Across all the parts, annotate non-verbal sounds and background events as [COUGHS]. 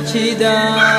te dar.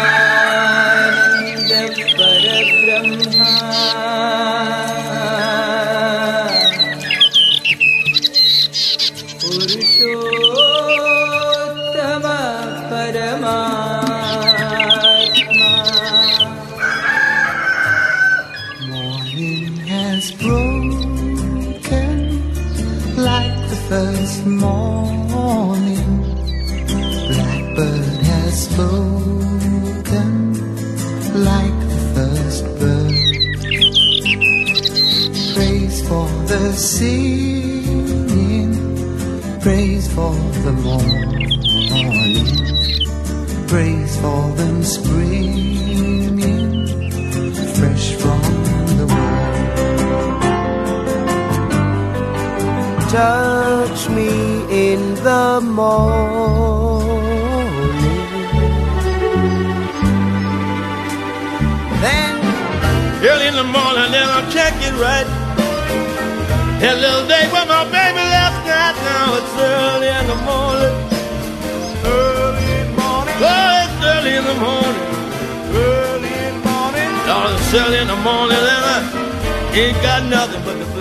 Touch me in the morning. Then Early in the morning, then I'll check it right. That little day when my baby left night, now it's early in the morning. Early in the morning. Oh, it's early in the morning. Early in the morning. Oh, it's early in the morning, and I ain't got nothing but the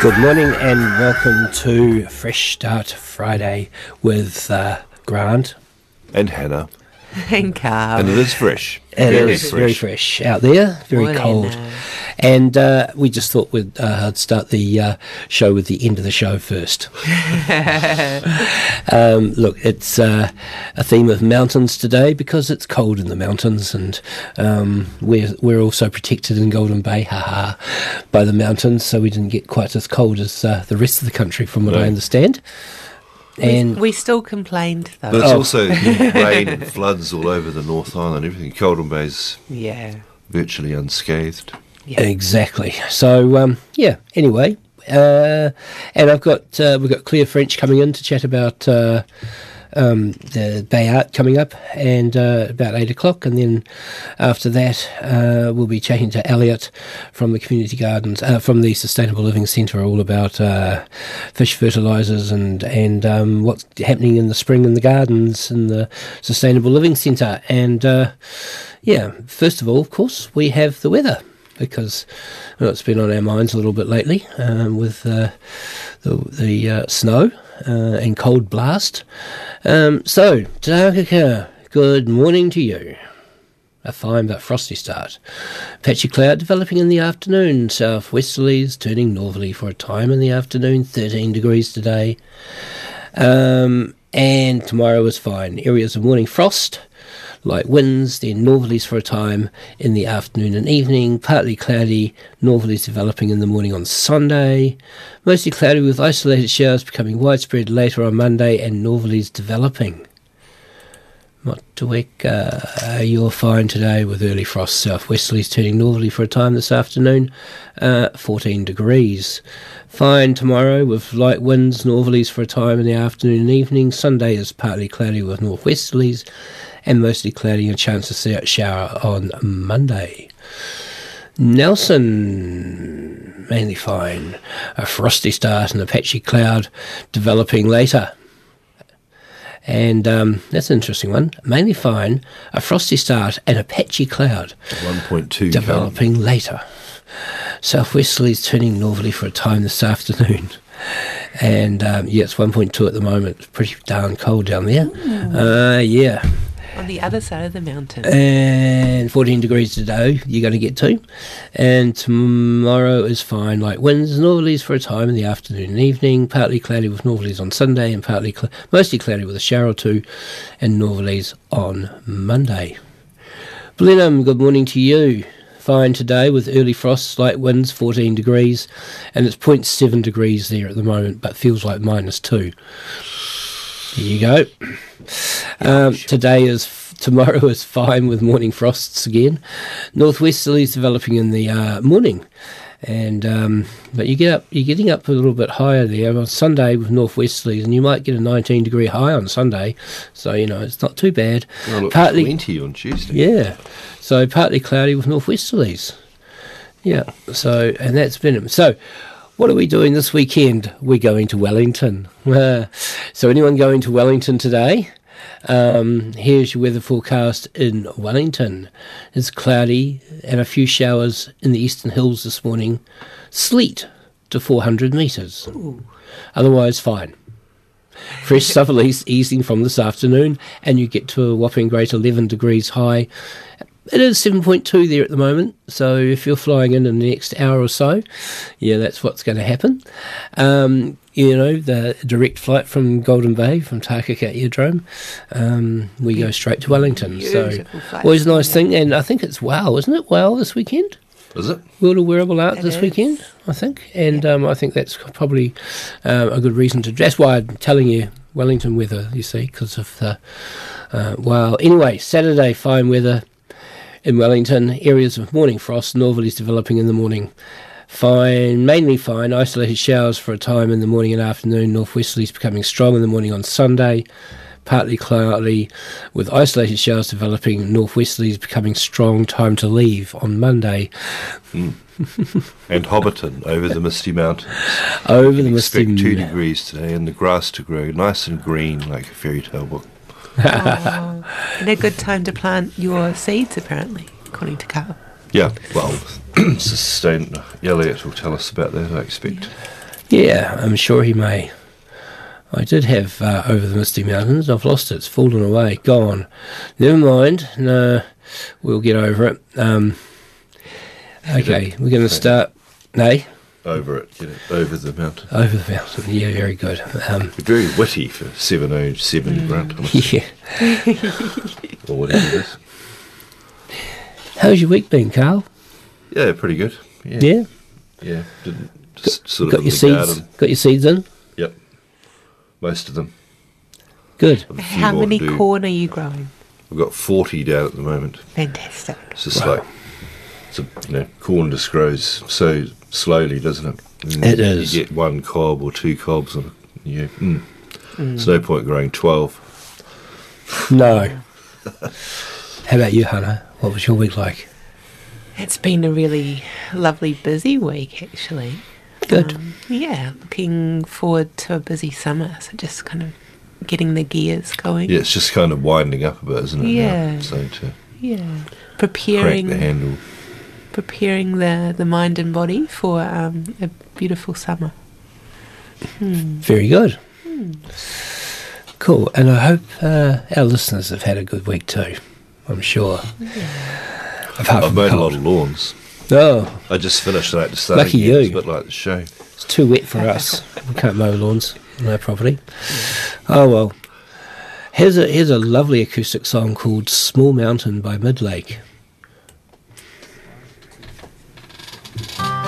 Good morning and welcome to Fresh Start Friday with uh, Grant. and Hannah, [LAUGHS] And Carl. and it is fresh. It Very is very fresh out there, very Morning, cold. And uh, we just thought we'd uh, start the uh, show with the end of the show first. [LAUGHS] um, look, it's uh, a theme of mountains today because it's cold in the mountains, and um, we're we're also protected in Golden Bay, haha, by the mountains, so we didn't get quite as cold as uh, the rest of the country, from what I understand. And we still complained though. But it's Oh. also [LAUGHS] rain and floods all over the North Island. Everything. Golden Bay's yeah. virtually unscathed. Yeah. Exactly. So um, yeah. Anyway, uh, and I've got uh, we've got Claire French coming in to chat about uh, um, the Bay Art coming up, and uh, about eight o'clock, and then after that uh, we'll be chatting to Elliot from the community gardens, uh, from the Sustainable Living Centre, all about uh, fish fertilisers and and um, what's happening in the spring in the gardens in the Sustainable Living Centre, and uh, yeah, first of all, of course, we have the weather because well, it's been on our minds a little bit lately um, with uh, the, the snow uh, and cold blast. Um, so, Takaka, good morning to you. A fine but frosty start. Patchy cloud developing in the afternoon. Southwesterlies turning northerly for a time in the afternoon. 13 degrees today. Um, and tomorrow is fine. Areas of morning frost. Light winds, then northerlies for a time in the afternoon and evening, partly cloudy, northerlies developing in the morning on Sunday, mostly cloudy with isolated showers becoming widespread later on Monday and northerlies developing. Motueka, uh, you're fine today with early frost. Southwesterlies turning northerly for a time this afternoon, uh, 14 degrees. Fine tomorrow with light winds, northerlies for a time in the afternoon and evening. Sunday is partly cloudy with northwesterlies and mostly cloudy and a chance of se- shower on Monday. Nelson, mainly fine. A frosty start and a patchy cloud developing later. And um, that's an interesting one. Mainly fine, a frosty start and a patchy cloud 1.2. developing later. Southwesterlies turning northerly for a time this afternoon. And um, yeah, it's 1.2 at the moment. It's pretty darn cold down there. Uh, yeah. On the other side of the mountain. And 14 degrees today, you're going to get to. And tomorrow is fine, light winds, northerlies for a time in the afternoon and evening, partly cloudy with northerlies on Sunday, and partly cl- mostly cloudy with a shower or two, and northerlies on Monday. Blenheim, good morning to you. Fine today with early frosts, light winds, 14 degrees, and it's 0.7 degrees there at the moment, but feels like minus 2. There you go. Um, today is tomorrow is fine with morning frosts again. Northwesterlies developing in the uh, morning, and um, but you get up, you're getting up a little bit higher there on Sunday with northwesterlies, and you might get a 19 degree high on Sunday. So you know it's not too bad. Look, Partly- 20 on Tuesday. Yeah, so partly cloudy with northwesterlies. Yeah, so and that's Blenheim. So, what are we doing this weekend? We're going to Wellington. [LAUGHS] So, anyone going to Wellington today? Um, here's your weather forecast in Wellington. It's cloudy and a few showers in the eastern hills this morning. Sleet to 400 metres. Otherwise, fine. Fresh southerlies easing from this afternoon, and you get to a whopping great 11 degrees high. It is 7.2 there at the moment, so if you're flying in in the next hour or so, yeah, that's what's going to happen. Um, you know, the direct flight from Golden Bay, from Takaka Aerodrome, um, we go straight to Wellington. So, Beautiful always a nice thing, and I think it's WOW, isn't it? WOW this weekend? Is it? World of Wearable Art It this is. weekend, I think, and um, I think that's probably um, a good reason to. That's why I'm telling you Wellington weather. You see, because of the uh, well. Anyway, Saturday fine weather in Wellington. Areas of morning frost, northerlies developing in the morning. Fine, mainly fine. Isolated showers for a time in the morning and afternoon. Northwesterlies becoming strong in the morning on Sunday. Partly cloudy, with isolated showers developing. Northwesterlies becoming strong. Time to leave on Monday. Hmm. And Hobbiton over the Misty Mountains. Over the misty Expect two degrees today and the grass to grow nice and green like a fairy tale book. Oh, and a good time to plant your seeds, apparently, according to Carl. Yeah, well, [CLEARS THROAT] Sustain Elliot will tell us about that, I expect. Yeah, I'm sure he may. I did have uh, Over the Misty Mountains. I've lost it. It's fallen away. Gone. Never mind. No, we'll get over it. Um, okay, we're going to start. Nay, Over it, you know, over the mountain. over the mountain. Yeah, very good. Um, Very witty for 707 Grant, [LAUGHS] yeah. [LAUGHS] or whatever it is. How's your week been, Carl? Yeah, pretty good. Yeah. Yeah. Yeah, didn't just sort of Got your seeds. garden. Got your seeds in. Yep, most of them. Good. I've a few How many corn are you growing? We've got 40 down at the moment. Fantastic. It's just like, it's a, you know, corn just grows so slowly, doesn't it? And It you is. get one cob or two cobs, and you, mm. There's no point growing 12. No. How about you, Hannah? What was your week like? It's been a really lovely, busy week, actually. Good. Um, yeah, looking forward to a busy summer. So just kind of getting the gears going. Yeah, it's just kind of winding up a bit, isn't it? now? Yeah. So to Yeah. crank Preparing the handle. Preparing the, the mind and body for um, a beautiful summer. Very good. Cool. And I hope uh, our listeners have had a good week too. I'm sure. Apart I've from mowed a lot of lawns. Oh, I just finished that to start Lucky again. you. It's a bit like the show. it's too wet for us. We can't mow lawns on our property. Oh well. Here's a here's a lovely acoustic song called "Small Mountain" by Midlake. The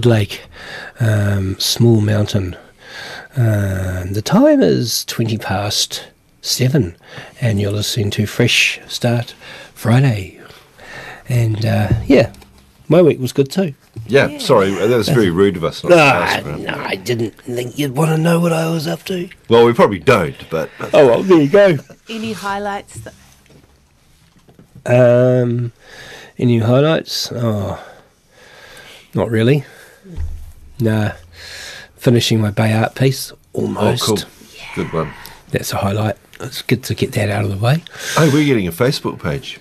go. That's Midlake, um, small mountain. Um, the time is twenty past seven, and you're listening to Fresh Start Friday. And uh, yeah, my week was good too. Yeah, sorry, that was very rude of us. Not to ask for it. no, I didn't think you'd want to know what I was up to. Well, we probably don't, but [LAUGHS] Oh well, there you go. Any highlights? That, Um, any highlights? Oh, not really. Nah, finishing my Bay Art piece almost. oh, almost. cool, good one. That's a highlight. It's good to get that out of the way. Oh, we're getting a Facebook page.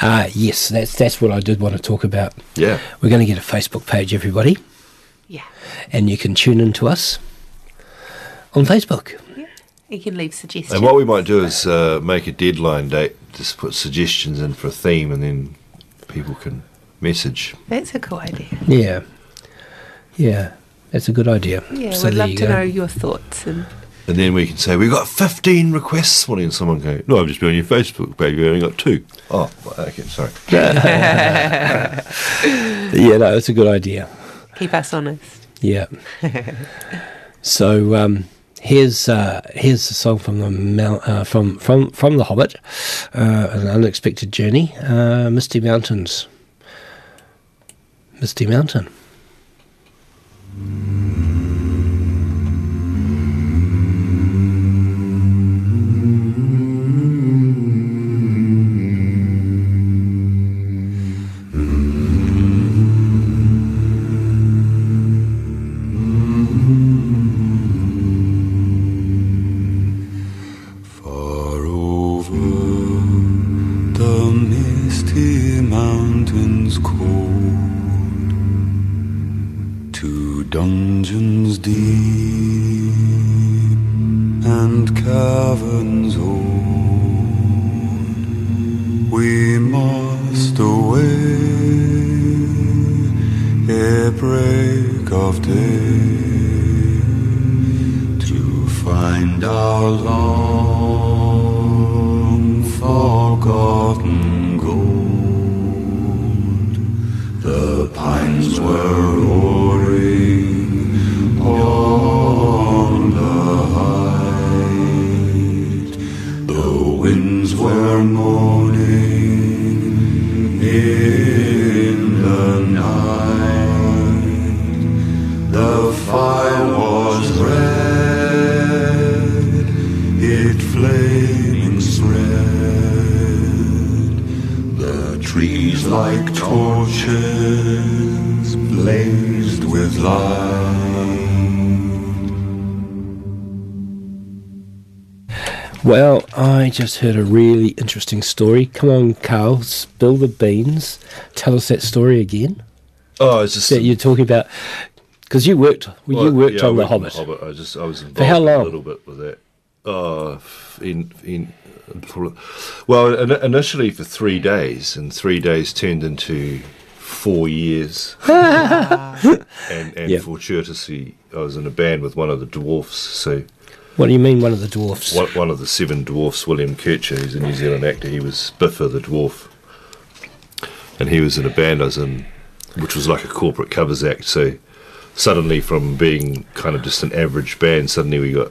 Ah, yes, that's that's what I did want to talk about. Yeah, We're going to get a Facebook page, everybody, yeah. and you can tune in to us on Facebook. Yeah. You can leave suggestions. and what we might do is uh, make a deadline date. Just put suggestions in for a theme, and then people can message. That's a cool idea. Yeah, yeah, that's a good idea. Yeah, So we'd love to go. know your thoughts. And And then we can say, we've got 15 requests this morning. And someone go, no, I've just been on your Facebook page. We only got two. Oh, okay, sorry. [LAUGHS] [LAUGHS] Yeah, no, it's a good idea. keep us honest. Yeah. [LAUGHS] so um, here's uh, here's a song from the mount, uh, from from from the Hobbit, uh, an unexpected journey, uh, Misty Mountains. Misty Mountain. うん。Just heard a really interesting story. Come on, Carl, spill the beans. Tell us that story again. Oh, it's just That you're talking about because you worked well, you worked yeah, on the Hobbit. Hobbit. I just I was involved For how long? a little bit with that. Uh, in in well, initially for three days, and three days turned into four years. [LAUGHS] [LAUGHS] and and Yeah. fortuitously, I was in a band with one of the dwarfs. So What do you mean, one of the dwarfs? one, one of the seven dwarfs, William Kircher, who's a New Zealand actor. He was Bifur the dwarf, and he was in a band I was in, which was like a corporate covers act. So suddenly, from being kind of just an average band, suddenly we got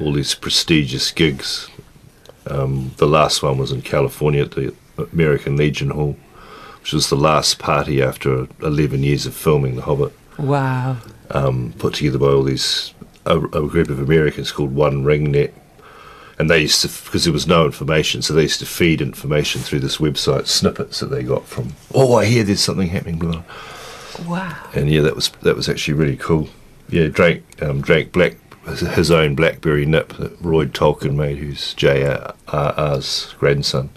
all these prestigious gigs. Um, the last one was in California at the American Legion Hall, which was the last party after 11 years of filming The Hobbit Wow. um, put together by all these a, a group of Americans called One Ring Net, and they used to because there was no information, so they used to feed information through this website snippets that they got from. Oh, I hear there's something happening, blah. Wow. and yeah, that was that was actually really cool. Yeah, drank um, drank black his own blackberry nip that Royd Tolkien made, who's J.R.R.'s grandson.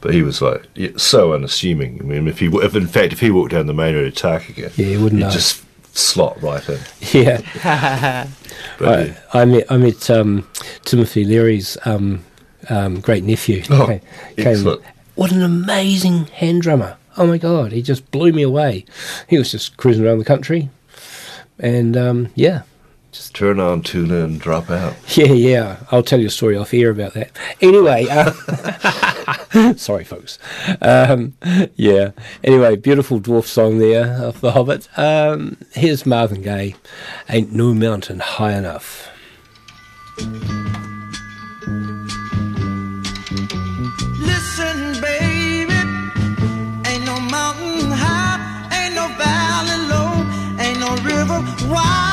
But he was like yeah, so unassuming. I mean, if he w- if in fact if he walked down the main road of Takaka Yeah, he wouldn't he'd know. just slot right in. [LAUGHS] Yeah, [LAUGHS] yeah. I, I met I met um, Timothy Leary's um, um, great nephew. Oh, Came- excellent. What an amazing hand drummer! Oh my god, he just blew me away. He was just cruising around the country, and um, yeah, turn on, tune in, drop out. [LAUGHS] yeah, yeah. I'll tell you a story off air about that. Anyway, uh, [LAUGHS] sorry, folks. Um, yeah. Anyway, beautiful dwarf song there of The Hobbit. Um, here's Marvin Gaye. Ain't no mountain high enough. Listen, baby, ain't no mountain high, ain't no valley low, ain't no river wide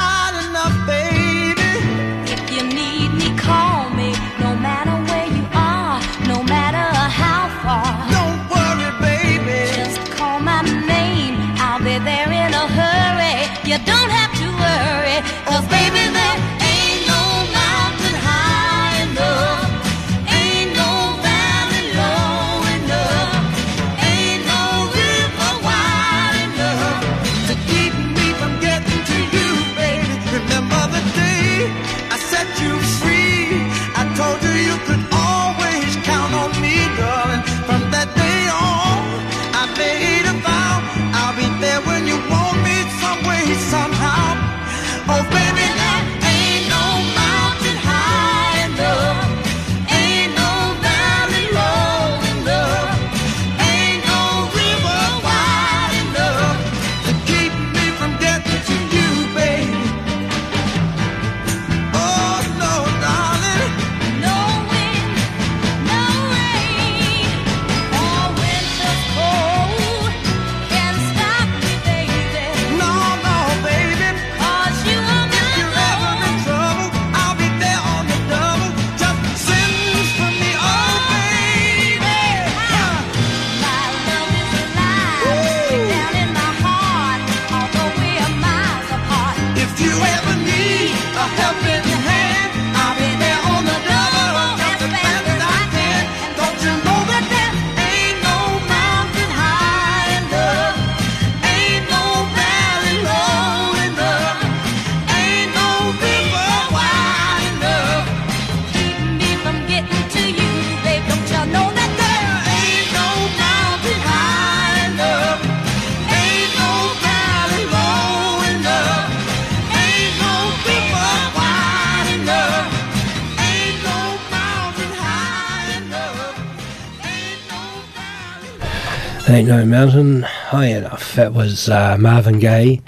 Ain't no mountain high enough. That was uh, Marvin Gaye,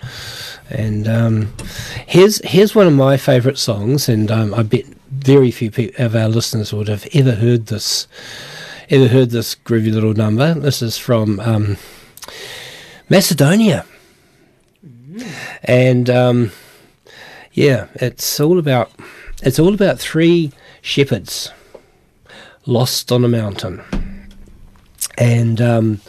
and um, here's here's one of my favourite songs, and um, I bet very few peop of our listeners would have ever heard this, ever heard this groovy little number. This is from um, Macedonia, and um, yeah, it's all about it's all about three shepherds lost on a mountain and um,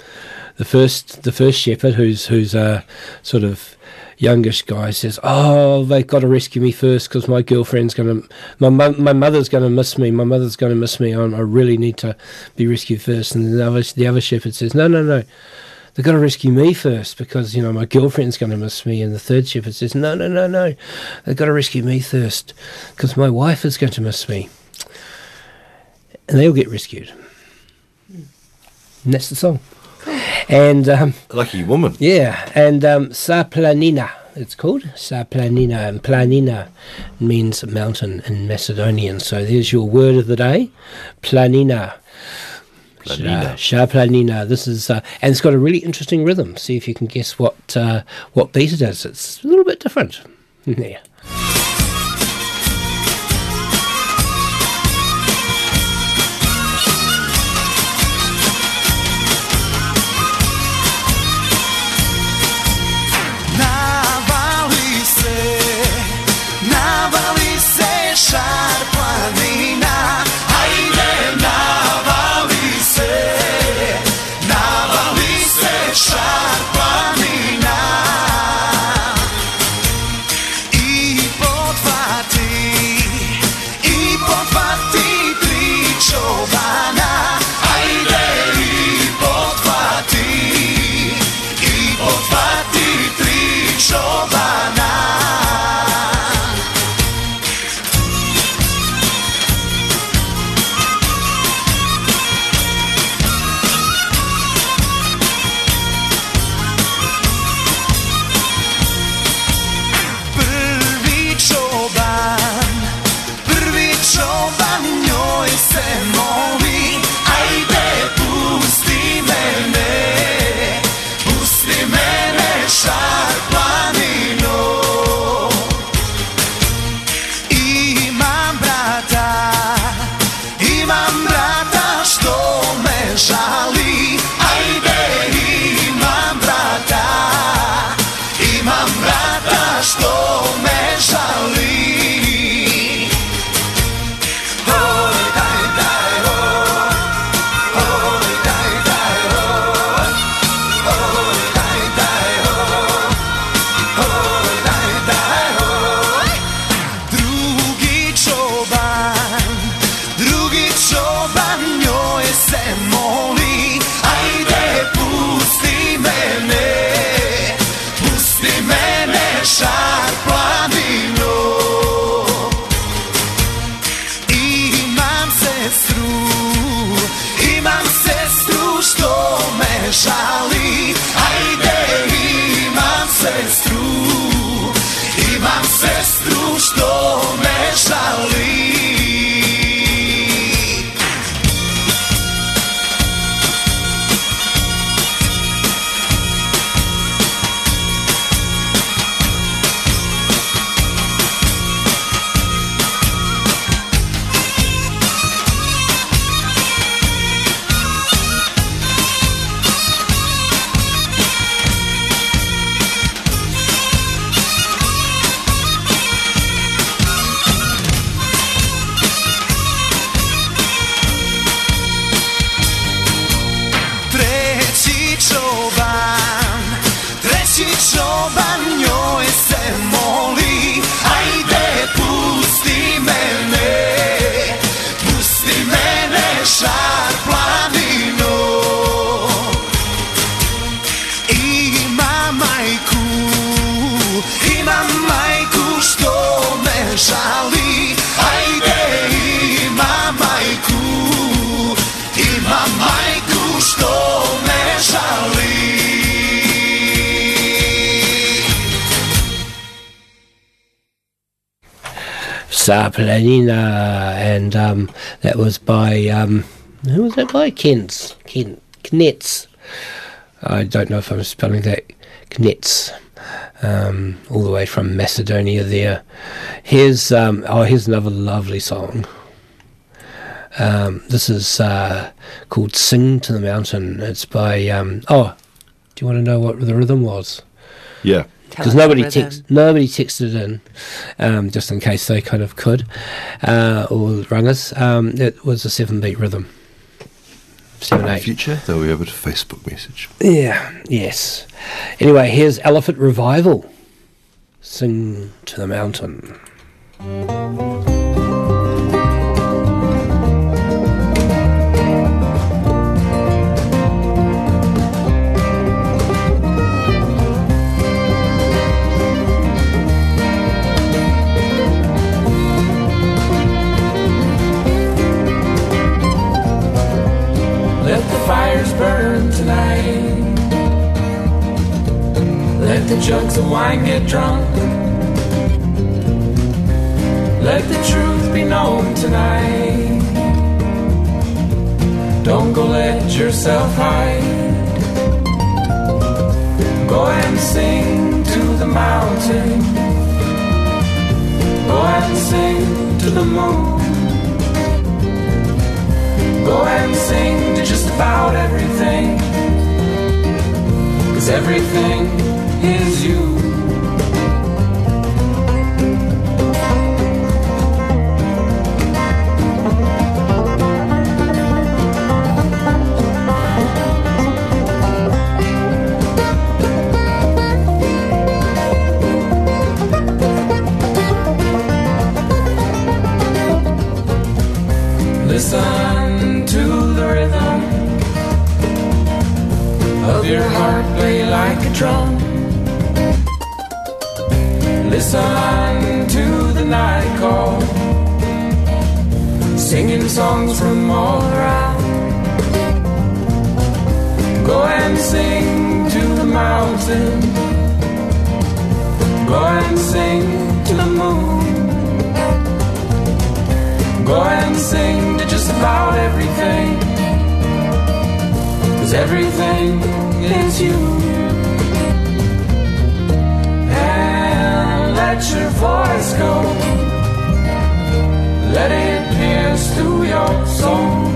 the first the first shepherd, who's who's a sort of youngish guy, says, "Oh, they've got to rescue me first because my girlfriend's going to, my my mother's going to miss me. My mother's going to miss me. I, I really need to be rescued first. And the other the other shepherd says, "No, no, no." They've got to rescue me first because you know my girlfriend's going to miss me, and the third shepherd says, "No, no, no, no, they've got to rescue me first because my wife is going to miss me." And they all get rescued. And that's the song. And um, Lucky woman. yeah, and um, Sa Planina, it's called Sa Planina, and Planina means mountain in Macedonian. So there's your word of the day, Planina. Planina. Sha, Sha Planina. This is, uh, and it's got a really interesting rhythm. See if you can guess what uh, what beat it is. It's a little bit different. [LAUGHS] Yeah. Mešali Ajde ima majku Ima majku što ne žali Saplanina, and um, that was by um, who was that by? Kens, Ken, Knetz. I don't know if I'm spelling that Knetz. Um, all the way from Macedonia there. Here's um, oh, here's another lovely song. Um, this is uh, called "Sing to the Mountain." It's by um, oh, do you want to know what the rhythm was? Yeah. Because us the nobody rhythm. text, nobody texted in, um, just in case they kind of could, uh, or rung us. Um, it was a seven beat rhythm. Seven In the eight. future, they'll be able to Facebook message. Yeah. Yes. Anyway, here's Elephant Revival. Sing to the mountain. Known tonight. Don't go let yourself hide. Go and sing to the mountain. Go and sing to the moon. Go and sing to just about everything. Cause everything is you. Listen to the night call, singing songs from all around. Go and sing to the mountain. Go and sing to the moon. Go and sing to just about everything. Cause everything is you. Let your voice go. Let it pierce through your soul.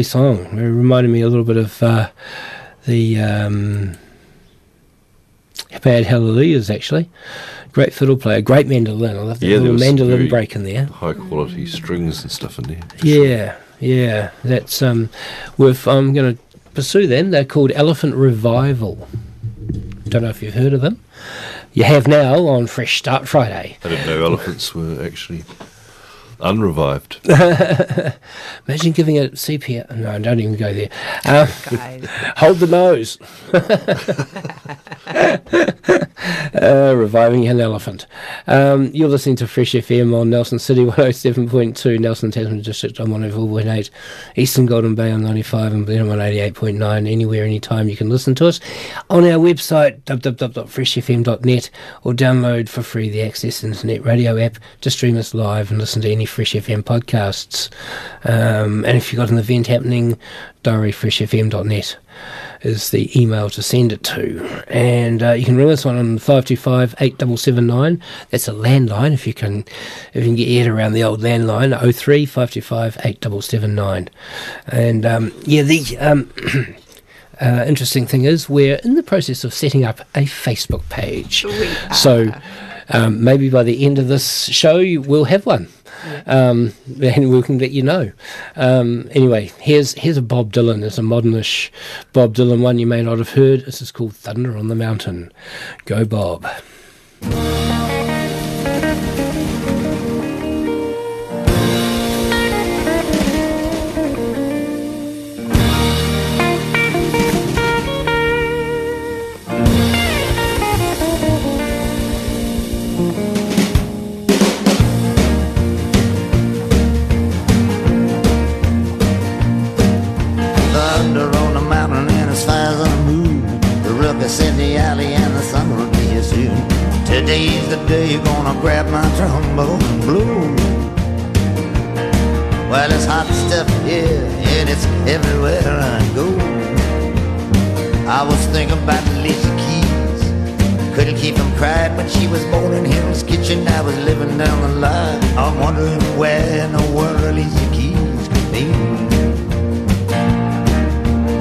Lovely song! It reminded me a little bit of uh, the um, Bad Hallelujahs, actually. Great fiddle player, great mandolin. I love the Yeah, little mandolin break in there. High quality strings and stuff in there. Yeah, yeah. That's um, worth. I'm going to pursue them. They're called Elephant Revival. Don't know if you've heard of them. You have now on Fresh Start Friday. I didn't know elephants were actually unrevived. [LAUGHS] Imagine giving it CPR. No, don't even go there. Um, hold the nose. [LAUGHS] uh, reviving an elephant. Um, you're listening to Fresh FM on Nelson City [LAUGHS] 107.2, Nelson Tasman District on 104.8, Eastern Golden Bay on 95, and Blenheim on 88.9. Anywhere, anytime you can listen to us on our website www.freshfm.net or download for free the Access Internet Radio app to stream us live and listen to any Fresh FM podcasts. Um, and if you've got an event happening, diaryfreshfm.net is the email to send it to. And uh, you can ring us on, on 525 8779. That's a landline if you can if you can get your head around the old landline, 03 525 8779. And um, yeah, the um, [CLEARS THROAT] uh, interesting thing is we're in the process of setting up a Facebook page. So um, maybe by the end of this show, you will have one. Um, and we can let you know. Um, anyway, here's here's a Bob Dylan. It's a modernish Bob Dylan one you may not have heard. This is called Thunder on the Mountain. Go Bob. Today's the day you're gonna grab my trombone blow. Well, it's hot stuff here and it's everywhere I go. I was thinking about Alicia Keys. Couldn't keep from crying when she was born in Hell's Kitchen. I was living down the line. I'm wondering where in the world Alicia Keys could be.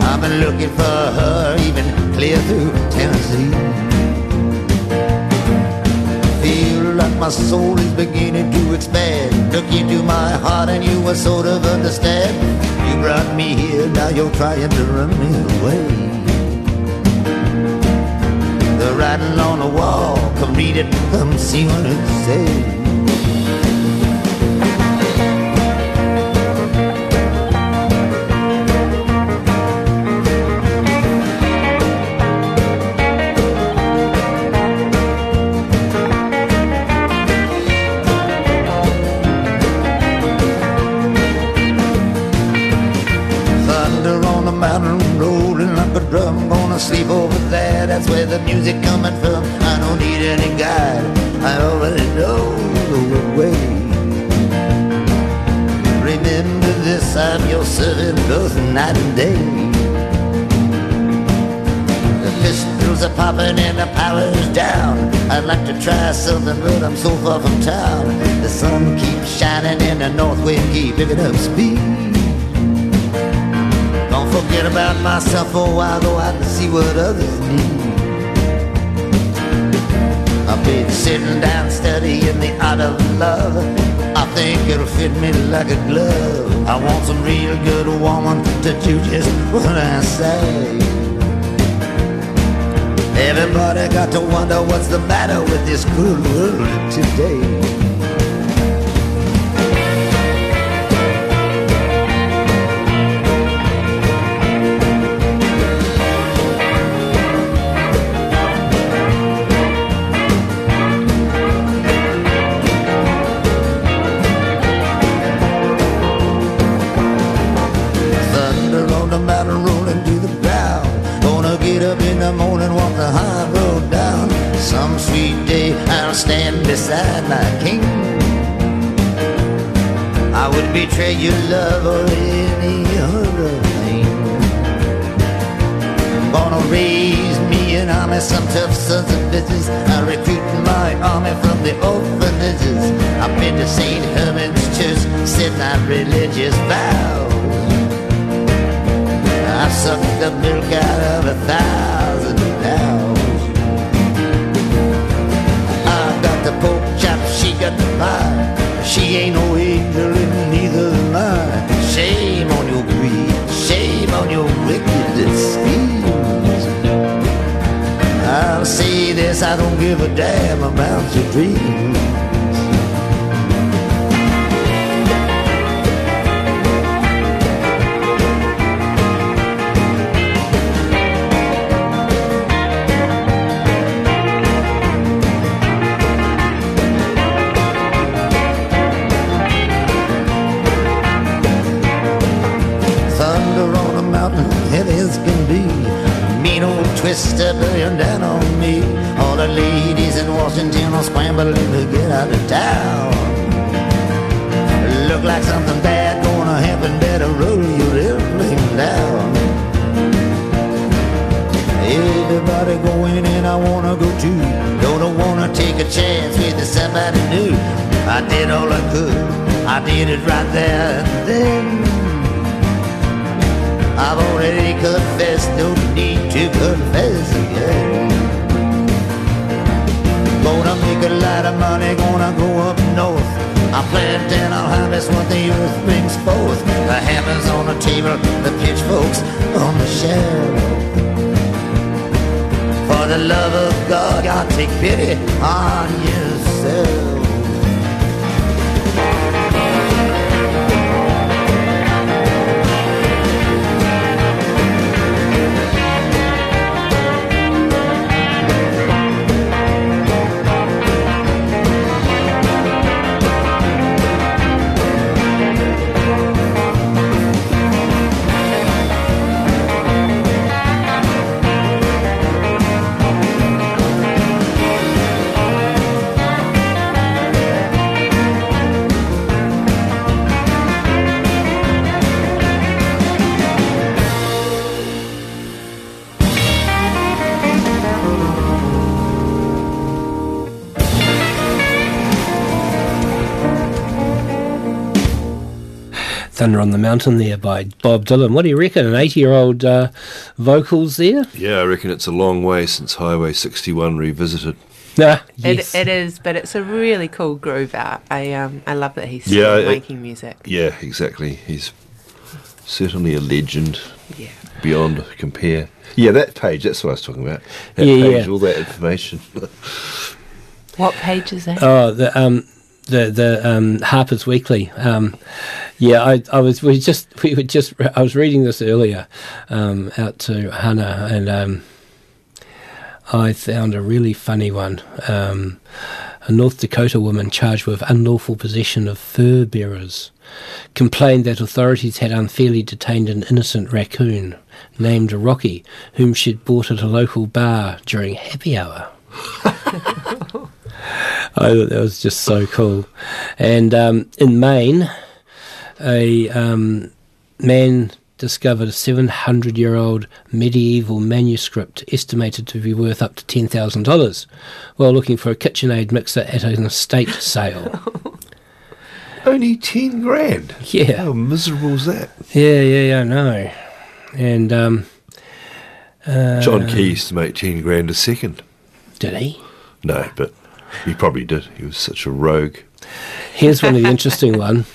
I've been looking for her even clear through Tennessee. My soul is beginning to expand. Look into my heart and you will sort of understand. You brought me here, now you're trying to run me away. The writing on the wall, come read it, come see what it says. Gonna sleep over there, that's where the music coming from. I don't need any guide, I already know the way. Remember this, I'm your servant both night and day. The pistols are popping and the power's down. I'd like to try something, but I'm so far from town. The sun keeps shining and the north wind keep picking up speed. Forget about myself oh, for a while, go out and see what others need. I've been sitting down studying the art of love. I think it'll fit me like a glove. I want some real good woman to do just what I say. Everybody got to wonder what's the matter with this cruel world today. I betray your love or any other thing. Gonna raise me an army, some tough sons of bitches. I recruit my army from the orphanages. I've been to St. Herman's Church, said my religious vows. I've sucked the milk out of a thousand cows. I got the pork chop, she got the pie. She ain't no angel wicked schemes. I'll say this, I don't give a damn about your dreams. God take Thunder on the Mountain there by Bob Dylan. What do you reckon? An 80 year old uh, vocals there? Yeah, I reckon it's a long way since Highway 61 revisited. Nah, It, it is, but it's a really cool groove out. I um I love that he's Yeah, still it- making music. Yeah, exactly. He's certainly a legend. Yeah. Beyond compare. Yeah, that page, that's what I was talking about. That Yeah, page, yeah. all that information. What page is that? Oh, the um, the the um, Harper's Weekly. Um, yeah, I, I was we just [LAUGHS] we were just I was reading this earlier um, out to Hannah and um, I found a really funny one. Um, a North Dakota woman charged with unlawful possession of fur bearers complained that authorities had unfairly detained an innocent raccoon named Rocky, whom she'd bought at a local bar during happy hour. [LAUGHS] I thought that was just so cool. And um, in Maine, a um, man discovered a 700 year old medieval manuscript estimated to be worth up to $10,000 while looking for a KitchenAid mixer at an estate [LAUGHS] sale. Only 10 grand? Yeah. How miserable is that? Yeah, yeah, yeah, I know. And um, uh, John Key used to make 10 grand a second. Did he? No, but he probably did. He was such a rogue. Here's one of the interesting [LAUGHS] one.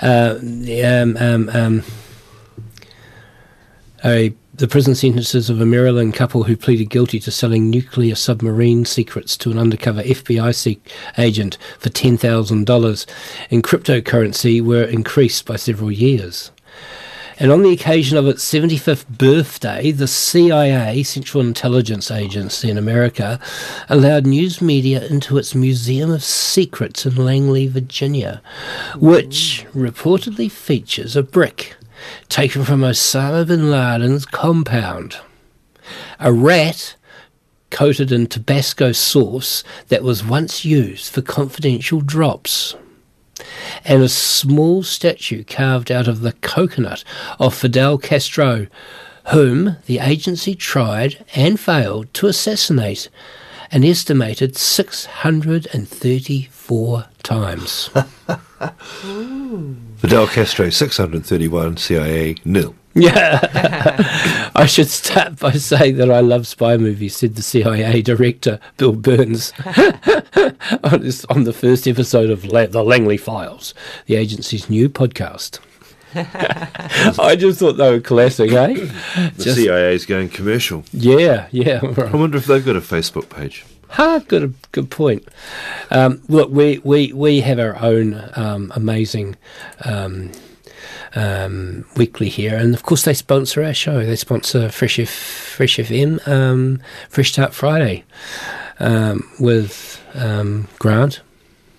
Uh, the, um, um, um, a, the prison sentences of a Maryland couple who pleaded guilty to selling nuclear submarine secrets to an undercover FBI se- agent for $10,000 in cryptocurrency were increased by several years. And on the occasion of its 75th birthday, the CIA, Central Intelligence Agency in America, allowed news media into its Museum of Secrets in Langley, Virginia, which reportedly features a brick taken from Osama bin Laden's compound. A rat coated in Tabasco sauce that was once used for confidential drops and a small statue carved out of the coconut of Fidel Castro, whom the agency tried and failed to assassinate an estimated 634 times. [LAUGHS] Fidel Castro, 631, CIA, nil. Yeah. [LAUGHS] I should start by saying that I love spy movies, said the CIA director, Bill Burns, [LAUGHS] on, this, on the first episode of La- The Langley Files, the agency's new podcast. [LAUGHS] I just thought they were classic, eh? The CIA is going commercial. Yeah, yeah. I wonder if they've got a Facebook page. Ha, good, good point. Um, look, we, we, we have our own um, amazing um, um, weekly here, and of course they sponsor our show. They sponsor Fresh F, Fresh FM, um, Fresh Start Friday, um, with um, Grant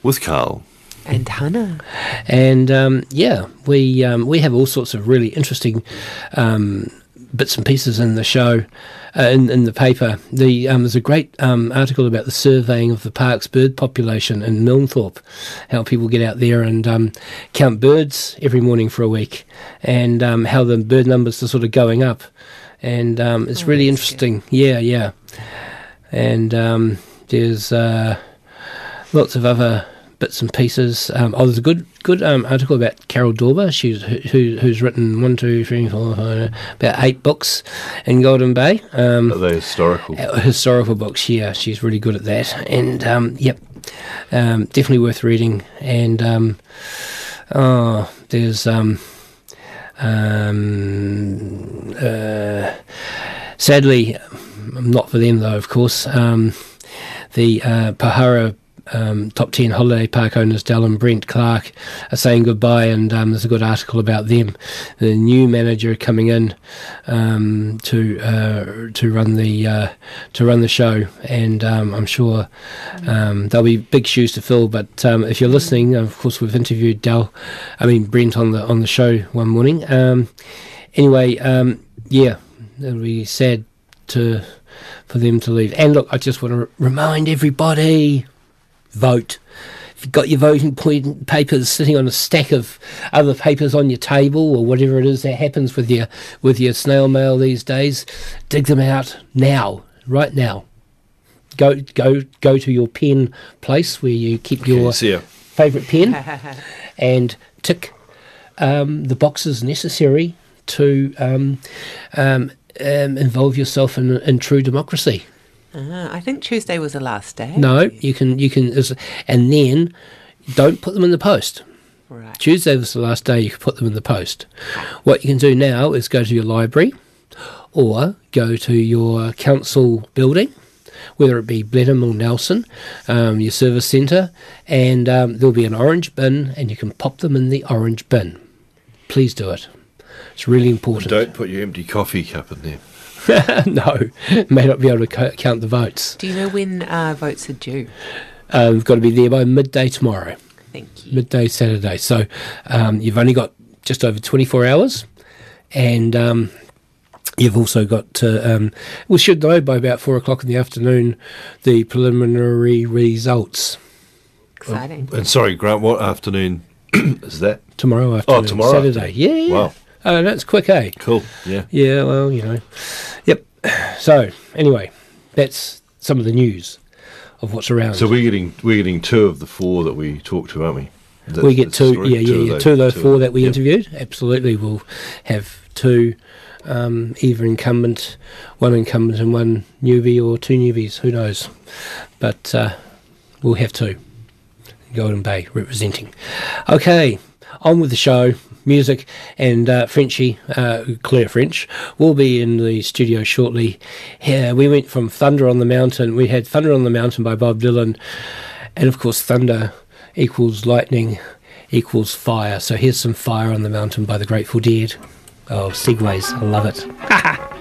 With Carl. And Hannah. and um, yeah, we um, we have all sorts of really interesting um, bits and pieces in the show, uh, in, in the paper. The um, there's a great um, article about the surveying of the park's bird population in Milnthorpe, how people get out there and um, count birds every morning for a week, and um, how the bird numbers are sort of going up, and um, it's really interesting. Yeah, yeah, and um, there's. Uh, lots of other bits and pieces. Um, oh, there's a good good um, article about Carol Dawber. She's who, who, who's written one, two, three, four, five, about eight books in Golden Bay. Um, Are they historical? uh, historical books. Yeah, she's really good at that. And um, yep, um, definitely worth reading. And um, oh, there's um, um, uh, sadly, not for them though. Of course, um, the uh, Pohara. Um, top 10 holiday park owners, Dell and Brent Clark, are saying goodbye, and um, there's a good article about them. The new manager coming in um, to uh, to run the uh, to run the show, and um, I'm sure um, there'll be big shoes to fill. But um, if you're listening, of course, we've interviewed Dell, I mean Brent on the on the show one morning. Anyway, yeah, it'll be sad to for them to leave. And look, I just want to remind everybody vote. If you've got your voting point papers sitting on a stack of other papers on your table or whatever it is that happens with your with your snail mail these days, dig them out now, right now. Go go go to your pen place where you keep your see ya. favourite pen [LAUGHS] and tick um, the boxes necessary to um, um, um, involve yourself in, in true democracy. Uh, I think Tuesday was the last day. No, you can you can, and then don't put them in the post. Right. Tuesday was the last day you could put them in the post. What you can do now is go to your library, or go to your council building, whether it be Blenheim or Nelson, um, your service centre, and um, there'll be an orange bin, and you can pop them in the orange bin. Please do it. It's really important. Don't put your empty coffee cup in there. [LAUGHS] no, may not be able to count the votes. Do you know when uh, votes are due? Uh, we've got to be there by midday tomorrow. Thank you. Midday Saturday. So um, you've only got just over 24 hours, and um, you've also got to, um, we should know by about four o'clock in the afternoon the preliminary results Exciting. And sorry, Grant, what afternoon [CLEARS THROAT] is that? tomorrow afternoon. Oh, tomorrow Saturday. afternoon. Yeah, yeah. Wow. Oh, that's quick, eh? Cool. Yeah. Yeah, well, you know. Yep. [SIGHS] So, anyway, that's some of the news of what's around. So we're getting we're getting two of the four that we talked to, aren't we? That's- we get two, yeah, yeah, yeah, two of those four that we yeah. interviewed. Absolutely, we'll have two, um, either incumbent, one incumbent and one newbie, or two newbies. Who knows? But uh, we'll have two. Golden Bay representing. Okay, on with the show. Music and uh, Frenchie, uh, Claire French, will be in the studio shortly. Yeah, we went from Thunder on the Mountain. We had Thunder on the Mountain by Bob Dylan, and of course, thunder equals lightning equals fire. So here's some Fire on the Mountain by the Grateful Dead. Oh, Segues, I love it. [LAUGHS]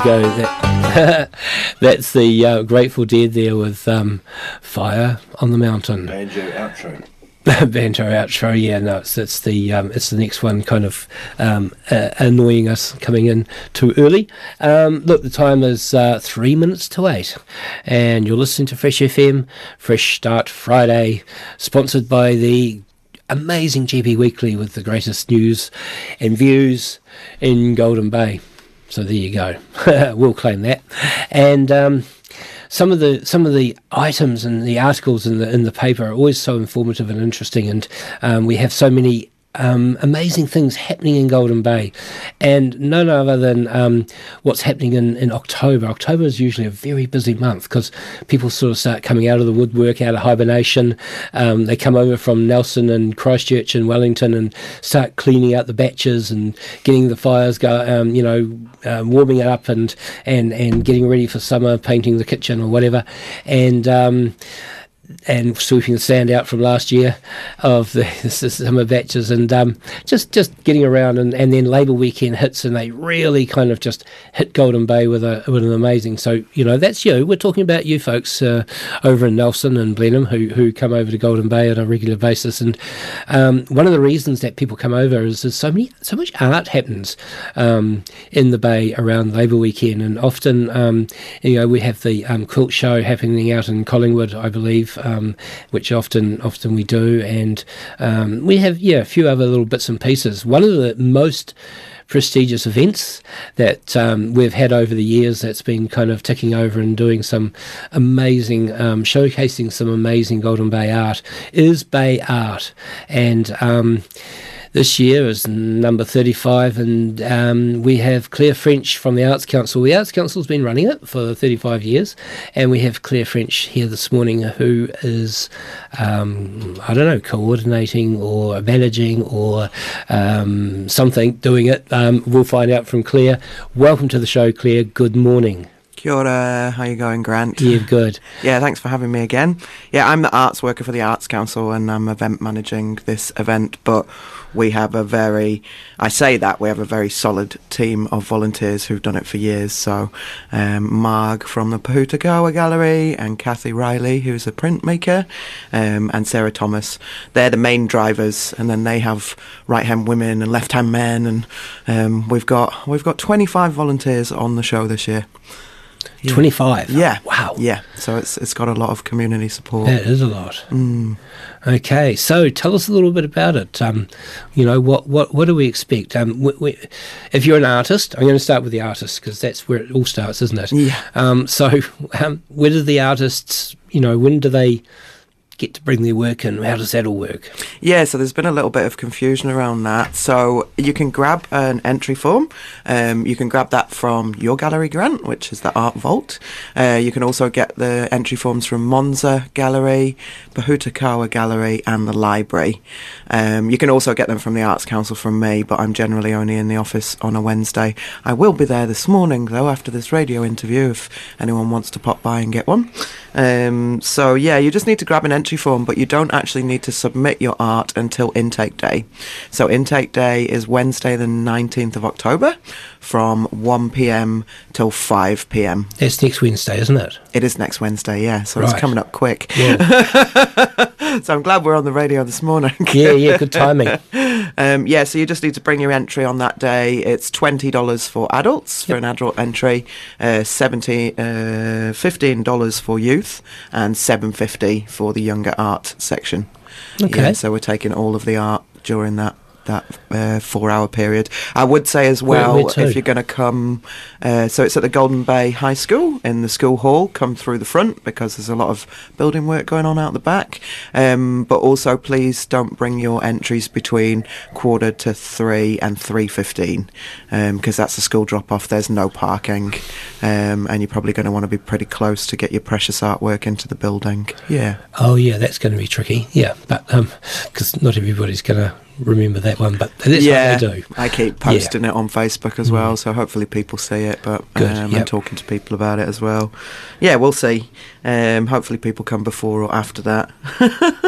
you go. That, [LAUGHS] that's the uh, Grateful Dead there with um, Fire on the Mountain. Banjo outro. [LAUGHS] Banjo outro, yeah, no, it's, it's the um, it's the next one, kind of um, uh, annoying us coming in too early. Um, look, the time is uh, three minutes to eight, and you're listening to Fresh FM, Fresh Start Friday, sponsored by the amazing GB Weekly with the greatest news and views in Golden Bay. So there you go. [LAUGHS] we'll claim that. And um, some of the some of the items and the articles in the in the paper are always so informative and interesting, and um, we have so many. Um, amazing things happening in Golden Bay, and none other than um, what's happening in, in October. October is usually a very busy month because people sort of start coming out of the woodwork, out of hibernation. Um, they come over from Nelson and Christchurch and Wellington and start cleaning out the baches and getting the fires go, um, you know, um, warming it up and, and, and getting ready for summer, painting the kitchen or whatever. And um, and sweeping the sand out from last year of the, [LAUGHS] summer baches and um, just just getting around and, and then Labour weekend hits and they really kind of just hit Golden Bay with a with an amazing so you know that's you. We're talking about you folks uh, over in Nelson and Blenheim who, who come over to Golden Bay on a regular basis. And um, one of the reasons that people come over is there's so many so much art happens um, in the Bay around Labour weekend. And often um, you know we have the um, quilt show happening out in Collingwood I believe um, which often often we do, and um, we have yeah a few other little bits and pieces. One of the most prestigious events that um, we've had over the years that's been kind of ticking over and doing some amazing um, showcasing some amazing Golden Bay art is Bay Art and um, this year is number 35 and um, we have Claire French from the Arts Council. The Arts Council's been running it for 35 years and we have Claire French here this morning who is, um, I don't know, coordinating or managing or um, something doing it. Um, we'll find out from Claire. Welcome to the show, Claire. Good morning. Kia ora, how you going, Grant? Yeah, good. Yeah, thanks for having me again. Yeah, I'm the arts worker for the Arts Council and I'm event managing this event, but we have a very, I say that, we have a very solid team of volunteers who've done it for years. So, um, Marg from the Pohutukawa Gallery and Kathy Riley, who's a printmaker, um, and Sarah Thomas. They're the main drivers, and then they have right hand women and left hand men, and um, we've got we've got 25 volunteers on the show this year. 25? Yeah. Wow. Yeah. So it's it's got a lot of community support. That is a lot. Mm. Okay, so tell us a little bit about it. Um, you know, what, what, what do we expect? Um, we, we, if you're an artist, I'm going to start with the artist because that's where it all starts, isn't it? Yeah. Um, so, [LAUGHS] um, where do the artists, you know, when do they get to bring their work in? How does that all work? Yeah, so there's been a little bit of confusion around that. So you can grab an entry form. Um, you can grab that from your gallery grant, which is the Art Vault. Uh, you can also get the entry forms from Monza Gallery, Pohutukawa Gallery, and the library. Um, you can also get them from the Arts Council from me, but I'm generally only in the office on a Wednesday. I will be there this morning, though, after this radio interview, if anyone wants to pop by and get one. Um, so yeah, you just need to grab an entry form, but you don't actually need to submit your art until intake day. So intake day is Wednesday, the 19th of October, from 1 p.m. till 5 p.m. It's next Wednesday, isn't it? It is next Wednesday, yeah. So Right. it's coming up quick. Yeah. [LAUGHS] so I'm glad we're on the radio this morning. [LAUGHS] Yeah, yeah, good timing. [LAUGHS] um, yeah, so you just need to bring your entry on that day. It's twenty dollars for adults for an adult entry, uh, seventy, uh, fifteen dollars for youth, and seven fifty for the younger art section. Okay. Yeah, so we're taking all of the art during that that uh, four-hour period. I would say as well, if you're going to come, uh, so it's at the Golden Bay High School in the school hall. Come through the front because there's a lot of building work going on out the back. Um, but also, please don't bring your entries between quarter to three and three fifteen because that's the school drop-off. There's no parking, um, and you're probably going to want to be pretty close to get your precious artwork into the building. Yeah. Oh yeah, that's going to be tricky. Yeah, but because not everybody's going to remember that one, but that's yeah, what they do. I keep Yeah. posting it on Facebook as well, so hopefully people see it. But Good, um, yep. I'm talking to people about it as well. Yeah, we'll see. Um, hopefully people come before or after that. [LAUGHS]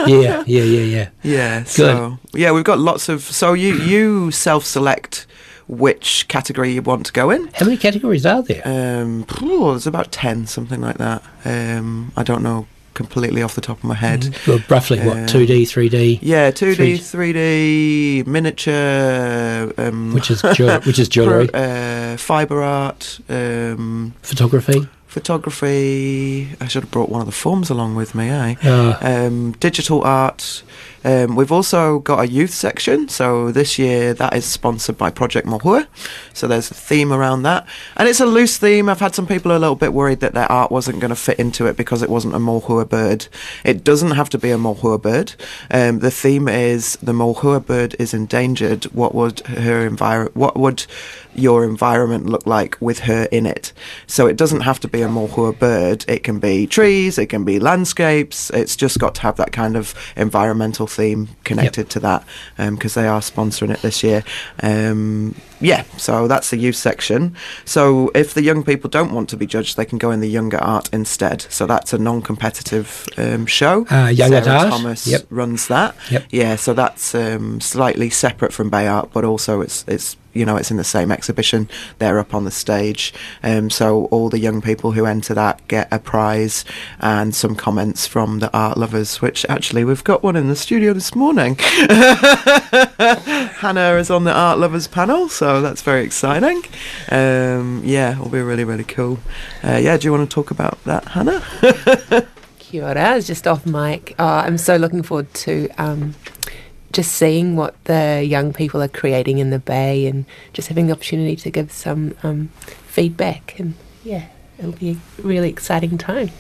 yeah, yeah, yeah, yeah. Yeah. Good. So yeah, we've got lots of. So you you self-select which category you want to go in. How many categories are there? Um, phew, there's about ten, something like that. Um, I don't know completely off the top of my head. Mhm. Well, roughly what? Uh, 2D, 3D. Yeah, 2D, 3D. 3D, miniature, um, Which is jew- which is [LAUGHS] jewellery. uh, fiber art, um, photography, photography. I should have brought one of the forms along with me, eh? Ah. Um, digital art. Um, we've also got a youth section, so this year that is sponsored by Project Mohua. So there's a theme around that, and it's a loose theme. I've had some people a little bit worried that their art wasn't going to fit into it because it wasn't a Mohua bird. It doesn't have to be a Mohua bird. Um, the theme is the Mohua bird is endangered. What would her environment, What would your environment look like with her in it? So it doesn't have to be a Mohua bird. It can be trees. It can be landscapes. It's just got to have that kind of environmental theme connected to that because they are sponsoring it this year. Um, yeah, so that's the youth section. So if the young people don't want to be judged, they can go in the younger art instead. So that's a non-competitive um, show. Uh, Young Sarah Art, Thomas yep. runs that. Yep. Yeah, so that's um, slightly separate from Bay Art, but also it's it's you know it's in the same exhibition. They're up on the stage, um, so all the young people who enter that get a prize and some comments from the art lovers. Which actually we've got one in the studio this morning. [LAUGHS] Hannah is on the art lovers panel, so that's very exciting. Um, yeah, it'll be really really cool. Uh, yeah, do you want to talk about that, Hannah? [LAUGHS] Kia ora, I was just off mic. Oh, I'm so looking forward to um, just seeing what the young people are creating in the Bay and just having the opportunity to give some um, feedback. And yeah, it'll be a really exciting time.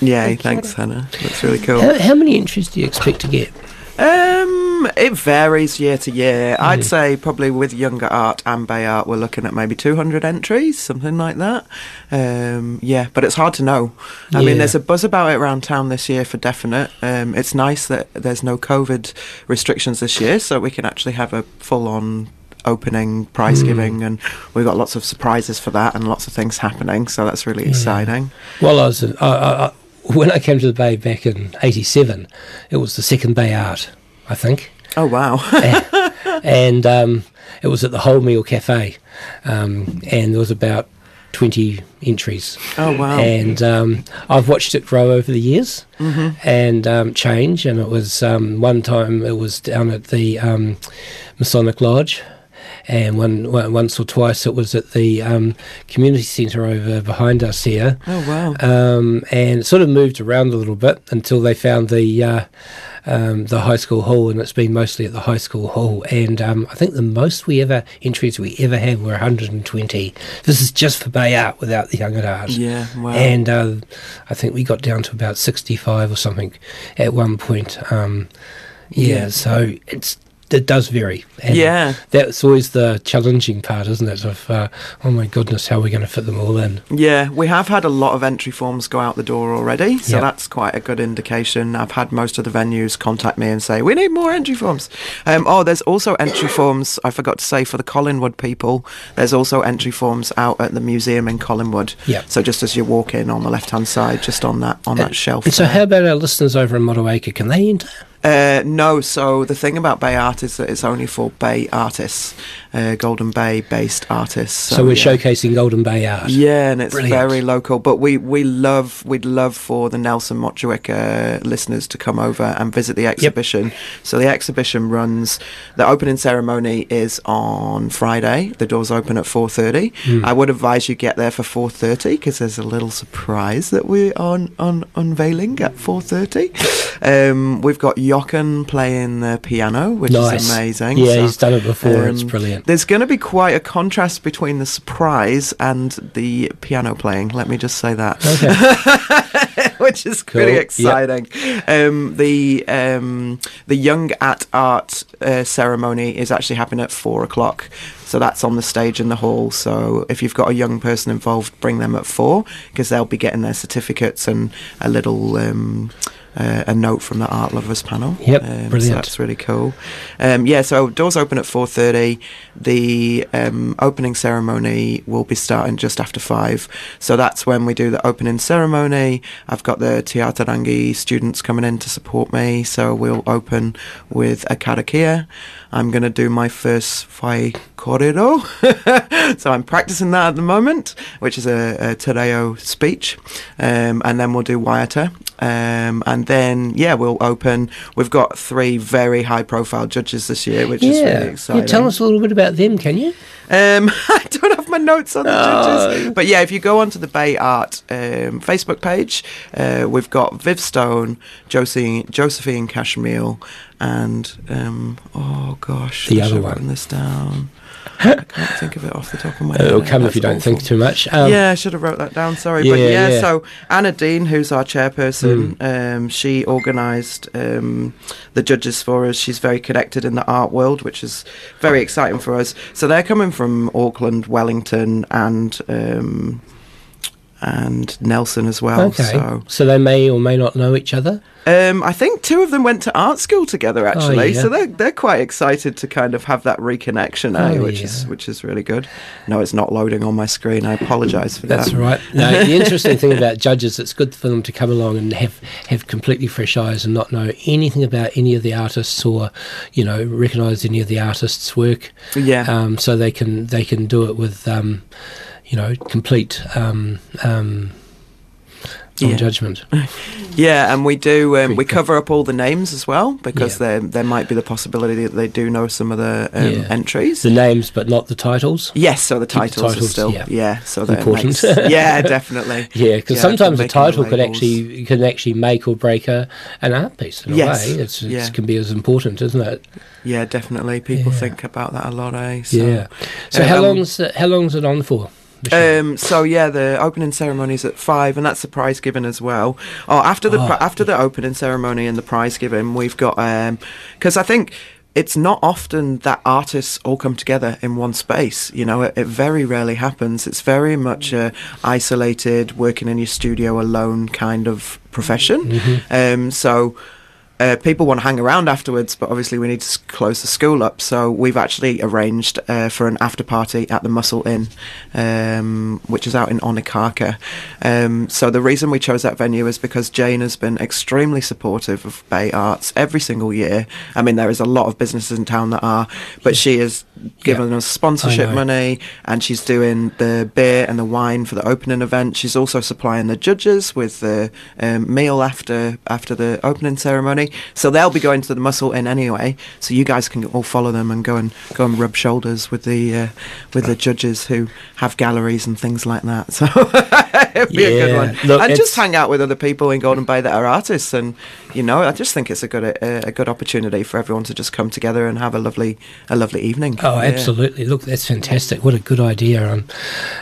Yeah, Kia thanks. Hannah. That's really cool. How, how many entries do you expect to get? Um, it varies year to year. I'd Mm. say probably with younger art and Bay Art, we're looking at maybe 200 entries, something like that. Um, yeah, but it's hard to know. I Yeah. mean, there's a buzz about it around town this year for definite. Um, it's nice that there's no COVID restrictions this year, so we can actually have a full-on opening prize Mm. giving and we've got lots of surprises for that and lots of things happening so that's really Yeah. exciting Well, I was I, I, I, when I came to the Bay back in '87, it was the second Bay Art, I think. oh wow [LAUGHS] and um, it was at the Wholemeal Cafe, um, and there was about twenty entries. Oh, wow. And um, I've watched it grow over the years Mhm. and um, change. And it was um, one time it was down at the um, Masonic Lodge. And one, one, once or twice it was at the um, community centre over behind us here. Oh, wow. Um, and it sort of moved around a little bit until they found the uh, um, the high school hall, and it's been mostly at the high school hall. And um, I think the most we ever entries we ever had were 120. This is just for Bay Art without the young at art. Yeah, wow. And uh, I think we got down to about 65 or something at one point. Um, yeah, Yeah. so it's it does vary. And Yeah. that's always the challenging part, isn't it? Of uh, oh my goodness, how are we going to fit them all in? Yeah, we have had a lot of entry forms go out the door already, so Yep. that's quite a good indication. I've had most of the venues contact me and say, we need more entry forms. Um, oh, there's also entry forms, I forgot to say, for the Collingwood people. There's also entry forms out at the museum in Collingwood. Yeah. So just as you walk in on the left hand side, just on that on that shelf. And so, how about our listeners over in Motueka? Can they enter? Uh, no, so the thing about Bay Art is that it's only for Bay artists, uh, Golden Bay based artists. So, we're yeah. showcasing Golden Bay art. Yeah, and it's Brilliant. very local. But we, we love we'd love for the Nelson Motueka listeners to come over and visit the exhibition. So the exhibition runs. The opening ceremony is on Friday. The doors open at four thirty. Hmm. I would advise you get there for four thirty because there's a little surprise that we are on, on unveiling at four thirty. [LAUGHS] Um, we've got Jochen playing the piano, which Nice. is amazing. Yeah, he's done it before, it's brilliant. There's going to be quite a contrast between the surprise and the piano playing. Let me just say that. [LAUGHS] which is pretty Cool, yep. exciting. Um, the um, the Young at Art uh, ceremony is actually happening at four o'clock. So that's on the stage in the hall. So if you've got a young person involved, bring them at four because they'll be getting their certificates and a little. Um, uh, a note from the art lovers panel. Yep, um, So brilliant. that's really cool. Um, yeah, so doors open at four thirty. The um, opening ceremony will be starting just after five. So that's when we do the opening ceremony. I've got the Te Ataarangi students coming in to support me. So we'll open with a karakia. I'm going to do my first whai kōrero. [LAUGHS] so I'm practicing that at the moment, which is a, a te reo speech. Um, and then we'll do Waiata. Um, and then, yeah, we'll open. We've got three very high profile judges this year, which is really yeah. exciting. yeah. Tell us a little bit about them, can you? Um, [LAUGHS] I don't have my notes on the Oh. judges, but yeah, if you go onto the Bay Art um, Facebook page, uh, we've got Viv Stone, Josie, Josephine Cashmere, and um, oh gosh, The other one. this down. I can't think of it off the top of my head. It'll come if you don't awful. think too much. Um, yeah, I should have wrote that down. Sorry, but Yeah, yeah, yeah. So Anna Dean, who's our chairperson, Hmm. um, she organised um, the judges for us. She's very connected in the art world, which is very exciting for us. So they're coming from Auckland, Wellington, and um, and Nelson as well. Okay. So So they may or may not know each other. um, I think two of them went to art school together actually, yeah. so they're they're quite excited to kind of have that reconnection, eh, Oh, which is which is really good. No, it's not loading on my screen. I apologise for That's that. That's right. No, the [LAUGHS] interesting thing about judges, it's good for them to come along and have, have completely fresh eyes and not know anything about any of the artists or, you know, recognise any of the artists' work. Yeah. Um, so they can they can do it with, um, you know, complete um, um, Yeah. judgment. [LAUGHS] Yeah, and we do. Um, we cover up all the names as well because Yeah. there there might be the possibility that they do know some of the um, Yeah. entries. The names, but not the titles. yes, so the Keep the titles, are still yeah. yeah. so Important. makes- [LAUGHS] yeah, definitely. [LAUGHS] Yeah, because sometimes a the title could actually can actually make or break a, an art piece in a way. It's, it can be as important, isn't it? Yeah, definitely. People think about that a lot, eh? So, yeah. So uh, how um, long's how long's it on for? Um, so yeah, the opening ceremony is at five, and that's the prize giving as well. Oh, after the Oh. after the opening ceremony and the prize giving, we've got um, because I think it's not often that artists all come together in one space. You know, it, it very rarely happens. It's very much a isolated, working in your studio alone kind of profession. Um, so. Uh, people want to hang around afterwards, but obviously we need to close the school up. So we've actually arranged uh, for an after party at the Mussel Inn, um, which is out in Onekaka. Um, so the reason we chose that venue is because Jane has been extremely supportive of Bay Arts every single year. I mean, there is a lot of businesses in town that are, but she has given us sponsorship money, and she's doing the beer and the wine for the opening event. She's also supplying the judges with the um, meal after after the opening ceremony. So they'll be going to the Mussel Inn anyway. So you guys can all follow them and go and go and rub shoulders with the uh, with the judges who have galleries and things like that. So [LAUGHS] [LAUGHS] it'll be a good one. Look, and just hang out with other people in Golden Bay that are artists, and you know, I just think it's a good a, a good opportunity for everyone to just come together and have a lovely a lovely evening. Oh, Yeah. absolutely! Look, that's fantastic. What a good idea. Um,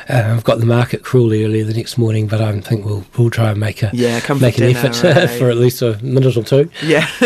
uh, I've got the market crawly early the next morning, but I think we'll we'll try and make a Yeah, come for make an dinner, effort [LAUGHS] right? for at least a minute or two. Yeah, [LAUGHS]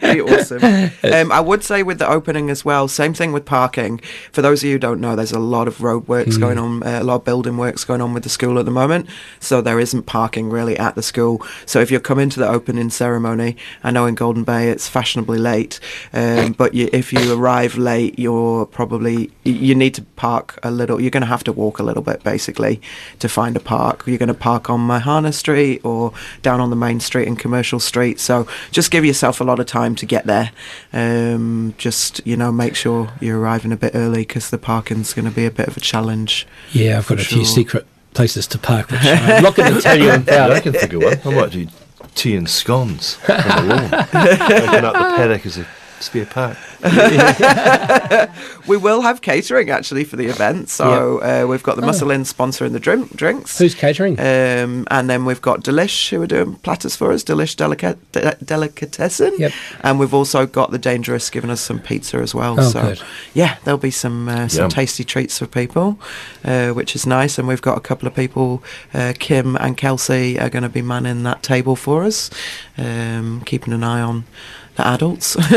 be awesome. Um, I would say with the opening as well, same thing with parking. For those of you who don't know, there's a lot of road works going on, uh, a lot of building works going on with the school at the moment. So there isn't parking really at the school. So if you're coming to the opening ceremony, I know in Golden Bay it's fashionably late, um, but you, if you arrive late, you're probably you need to park a little. You're going to have to walk a little bit basically to find a park. You're going to park on Mahana Street or down on the main street and Commercial Street. So just give yourself a lot of time to get there. Um, just you know, make sure you're arriving a bit early because the parking's going to be a bit of a challenge. Yeah, I've got a few secret places to park, which [LAUGHS] I'm not going to tell you I about. can think of one. I might do tea and scones on the lawn. [LAUGHS] Open up the paddock as a spare part. [LAUGHS] we will have catering actually for the event. So uh, we've got the Oh. Mussel Inn sponsoring the drink, drinks. Who's catering? Um, and then we've got Delish who are doing platters for us, Delish Delica- De- Delicatessen. Yep. And we've also got the Dangerous giving us some pizza as well. Oh, so good. yeah, there'll be some uh, some Yum. tasty treats for people, uh, which is nice. And we've got a couple of people, uh, Kim and Kelsey, are going to be manning that table for us, um, keeping an eye on the adults. [LAUGHS]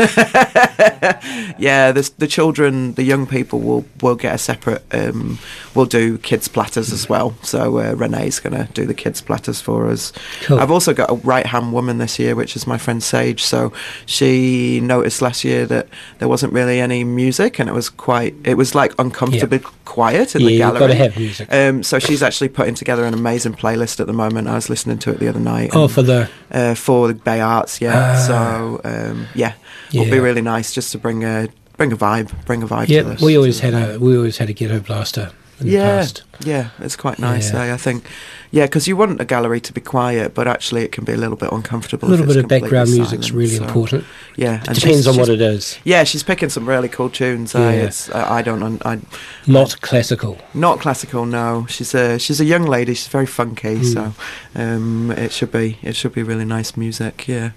yeah, the the children, the young people will will get a separate. Um, we'll do kids platters as well. So uh, Renee's going to do the kids platters for us. Cool. I've also got a right hand woman this year, which is my friend Sage. So she noticed last year that there wasn't really any music, and it was quite. It was like uncomfortably quiet in Yeah, the you've gallery. gotta have music. Um, so she's actually putting together an amazing playlist at the moment. I was listening to it the other night. Oh, for the uh, for the Bay Arts, yeah. Ah. so um, yeah, it'll be really nice just to bring a bring a vibe, bring a vibe. to yeah. We always had a we always had a ghetto blaster in the yeah, past. yeah, it's quite nice. Yeah. eh, I think, yeah, because you want a gallery to be quiet, but actually it can be a little bit uncomfortable. A little bit of background music's silent, really so- important. Yeah, It and depends on what it is. Yeah, she's picking some really cool tunes. Yeah. It's I, I don't I Not classical. not classical. No, she's a she's a young lady. She's very funky, Mm. so um, it should be it should be really nice music. Yeah,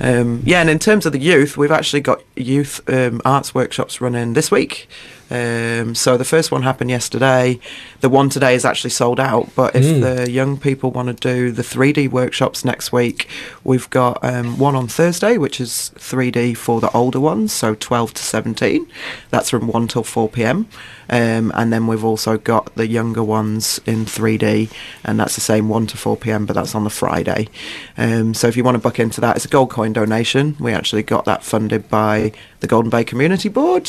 um, yeah. And in terms of the youth, we've actually got youth um, arts workshops running this week. Um, so the first one happened yesterday. The one today is actually sold out. But if Mm. the young people want to do the 3D workshops next week, we've got um, one on Thursday, which is 3D for the older ones, so 12 to 17. That's from 1 till 4 pm. Um, and then we've also got the younger ones in 3D, and that's the same 1 to 4 pm, but that's on the Friday. Um, so if you want to book into that, it's a gold coin donation. We actually got that funded by the Golden Bay Community Board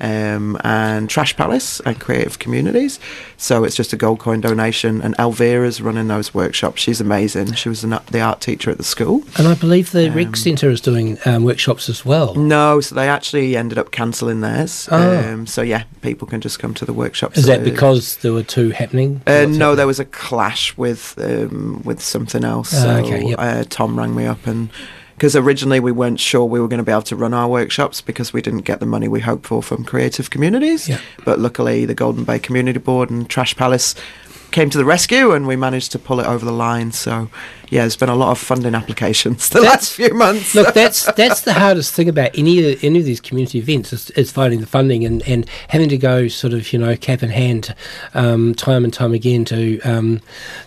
um, and Trash Palace and Creative Communities. So it's just a gold coin donation, and Elvira's running those workshops. She's amazing. She was an, the art teacher at the school. And I believe the Um, Rec Centre is doing um, workshops as well. No, so they actually ended up cancelling theirs. Oh. Um, so yeah, people can just come to the workshops. Is that Uh, because there were two happening? Uh, no, happening? there was a clash with um, with something else. Ah, So okay, yep. uh, Tom rang me up and because originally we weren't sure we were going to be able to run our workshops because we didn't get the money we hoped for from creative communities. Yeah. But luckily, the Golden Bay Community Board and Trash Palace came to the rescue and we managed to pull it over the line. So yeah, there's been a lot of funding applications [LAUGHS] the That's- last few months. Look, [LAUGHS] that's that's the hardest thing about any of, any of these community events is, is finding the funding and, and having to go sort of you know cap in hand um, time and time again to um,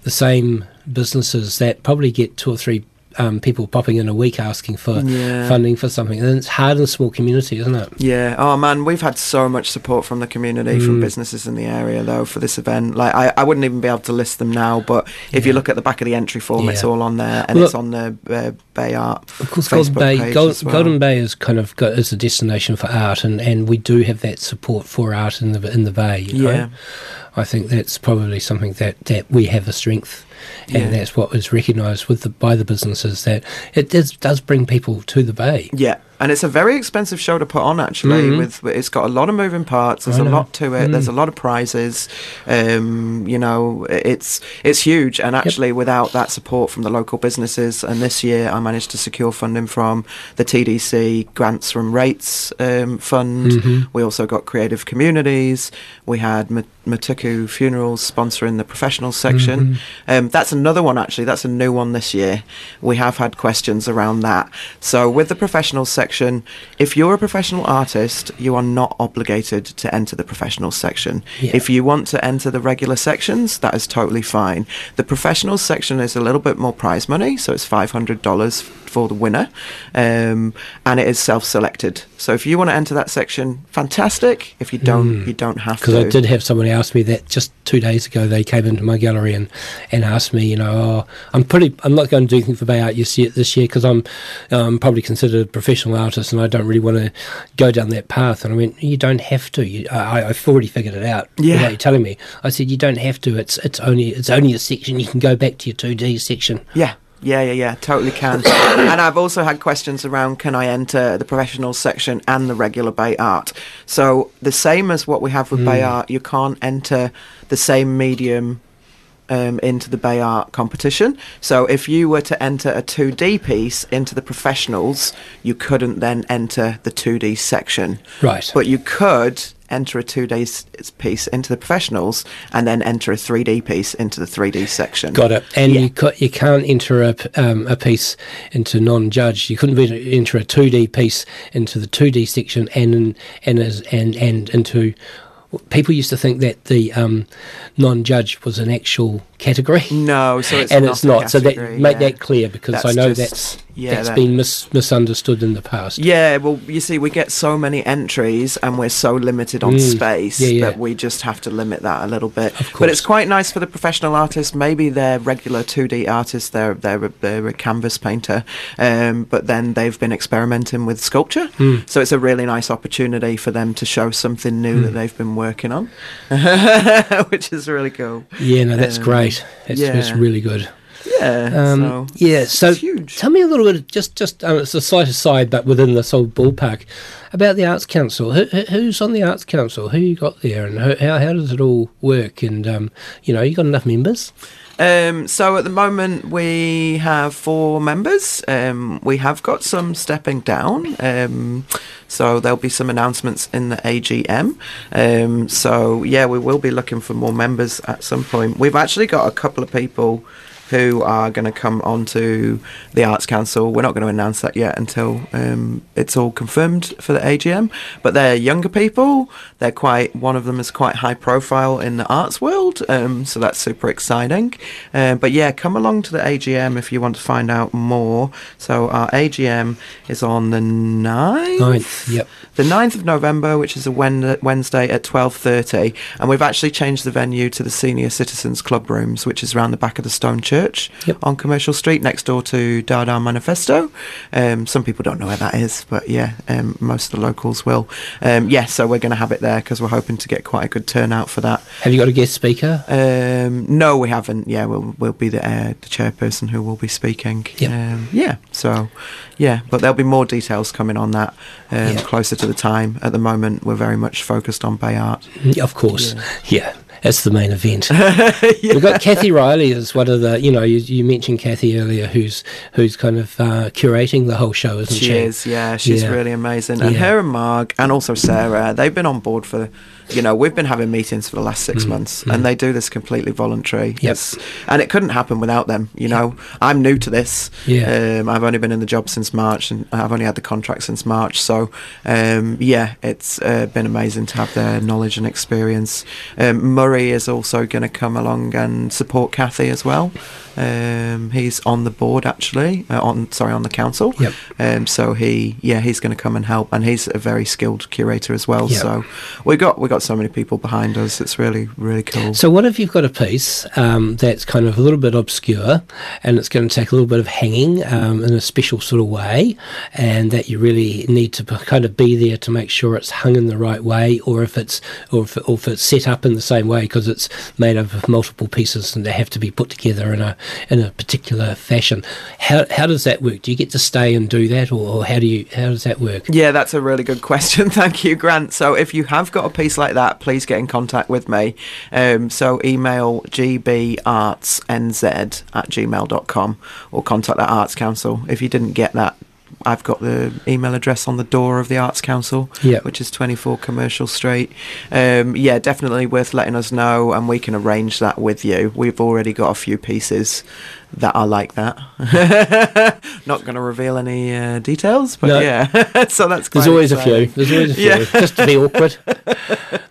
the same businesses that probably get two or three um, people popping in a week asking for Yeah. funding for something. And it's hard in a small community, isn't it? Yeah. Oh man, we've had so much support from the community, from Mm. businesses in the area though for this event. Like I, I wouldn't even be able to list them now, but if you look at the back of the entry form, it's all on there, and Well, it's on the uh, Bay Art Of course, Facebook Golden Bay, page Gol- as well. Golden Bay is kind of got, is a destination for art, and, and we do have that support for art in the in the Bay. You know? Yeah. I think that's probably something that, that we have a strength, and Yeah. that's was recognised with the by the businesses that it does does bring people to the Bay. Yeah, and it's a very expensive show to put on. Actually, Mhm. with it's got a lot of moving parts. There's a lot to it. There's Mm. a lot of prizes. Um, you know, it's it's huge. And actually, without that support from the local businesses, and this year I managed to secure funding from the TDC grants from Rates um, Fund. Mhm. We also got Creative Communities. We had Ma- Matuku Funerals sponsoring the professional section. Um, that's another one, actually. That's a new one this year. We have had questions around that. So, with the professional section, if you're a professional artist, you are not obligated to enter the professional section. Yeah. If you want to enter the regular sections, that is totally fine. The professional section is a little bit more prize money, so it's $500 for the winner, um, and it is self-selected. So if you want to enter that section, fantastic. If you don't, you don't have to. Because I did have somebody ask me that just two days ago. They came into my gallery and, and asked me, you know, oh, I'm pretty, I'm not going to do anything for Bay Art this year, this year because I'm um, probably considered a professional artist and I don't really want to go down that path. And I went, you don't have to. You, I, I've already figured it out. Yeah. Without you telling me, I said you don't have to. It's it's only it's only a section. You can go back to your two D section. Yeah. Yeah, yeah, yeah, totally can. [COUGHS] and I've also had questions around can I enter the professional section and the regular Bay Art? So, the same as what we have with Bay Mm. Art, you can't enter the same medium um, into the Bay Art competition. So if you were to enter a 2D piece into the professionals, you couldn't then enter the 2D section. Right. But you could enter a 2D s- piece into the professionals and then enter a 3D piece into the 3D section. Got it. And Yeah. you ca- you can't enter a, um, a piece into non-judge. You couldn't enter a 2D piece into the 2D section and and and and into. People used to think that the um, non-judge was an actual category. No, so it's and not it's not. So that make yeah. that clear because I know just- that's yeah, that's that- been mis- misunderstood in the past. Yeah, well, you see, we get so many entries and we're so limited on Mm. space Yeah, yeah. that we just have to limit that a little bit. Of But it's quite nice for the professional artists. Maybe they're regular 2D artists, they're, they're, a, they're a canvas painter, um, but then they've been experimenting with sculpture. Mm. So it's a really nice opportunity for them to show something new Mm. that they've been working on, [LAUGHS] which is really cool. Yeah, no, that's Um, great. It's, it's yeah. really good. Yeah, Um, so yeah. So huge. tell me a little bit, just just um, it's a slight aside, but within this whole ballpark, about the Arts Council. Who, who- who's on the Arts Council? Who you got there, and how how, how does it all work? And um, you know, you got enough members? Um, so at the moment we have four members. Um, we have got some stepping down. Um, so there'll be some announcements in the AGM. Um, so yeah, we will be looking for more members at some point. We've actually got a couple of people who are going to come onto the Arts Council. We're not going to announce that yet until um, it's all confirmed for the AGM. But they're younger people. They're quite. One of them is quite high profile in the arts world, um, so that's super exciting. Um, but yeah, come along to the AGM if you want to find out more. So our AGM is on the 9th? Ninth, yep. The 9th of November, which is a Wednesday at 12.30. And we've actually changed the venue to the Senior Citizens Club Rooms, which is around the back of the Stone Church on Commercial Street, next door to Dada Manifesto. Um, some people don't know where that is, but yeah, um, most of the locals will. Um, yeah, so we're going to have it there because we're hoping to get quite a good turnout for that. Have you got a guest speaker? Um, no, we haven't. Yeah, we'll we'll be the uh, the chairperson who will be speaking. Yep. Um, yeah. So, yeah, but there'll be more details coming on that um, closer to the time. At the moment, we're very much focused on Bay Art. Of course. Yeah. That's the main event. [LAUGHS] We've got Kathy Riley as one of the, you know, you, you mentioned Kathy earlier, who's who's kind of uh, curating the whole show, isn't she? She is, yeah, she's Yeah. really amazing. And Yeah. her and Marg, and also Sarah, they've been on board for, you know, we've been having meetings for the last six months, and they do this completely voluntary. Yes, and it couldn't happen without them, you know. I'm new to this. Yeah. Um, I've only been in the job since March, and I've only had the contract since March. So, um, yeah, it's uh, been amazing to have their knowledge and experience. Um, Murray is also going to come along and support Kathy as well. Um, he's on the board actually, uh, on sorry, on the council. Yep. Um, so he, yeah, he's going to come and help, and he's a very skilled curator as well. Yep. So we got we got so many people behind us. It's really really cool. So, what if you've got a piece um, that's kind of a little bit obscure and it's going to take a little bit of hanging um, in a special sort of way, and that you really need to kind of be there to make sure it's hung in the right way, or if it's or if, or if it's set up in the same way because it's made up of multiple pieces and they have to be put together in a in a particular fashion. How how does that work? Do you get to stay and do that, or, or how do you how does that work? Yeah, that's a really good question. [LAUGHS] Thank you, Grant. So, if you have got a piece like that, please get in contact with me. Um, so, email gbartsnz at gmail.com or contact the Arts Council. If you didn't get that, I've got the email address on the door of the Arts Council, Yep. which is 24 Commercial Street. Um, yeah, definitely worth letting us know, and we can arrange that with you. We've already got a few pieces that are like that. [LAUGHS] Not going to reveal any uh, details, but No. yeah. [LAUGHS] so that's good. There's always a few. There's always a few, Yeah. just to be awkward. [LAUGHS]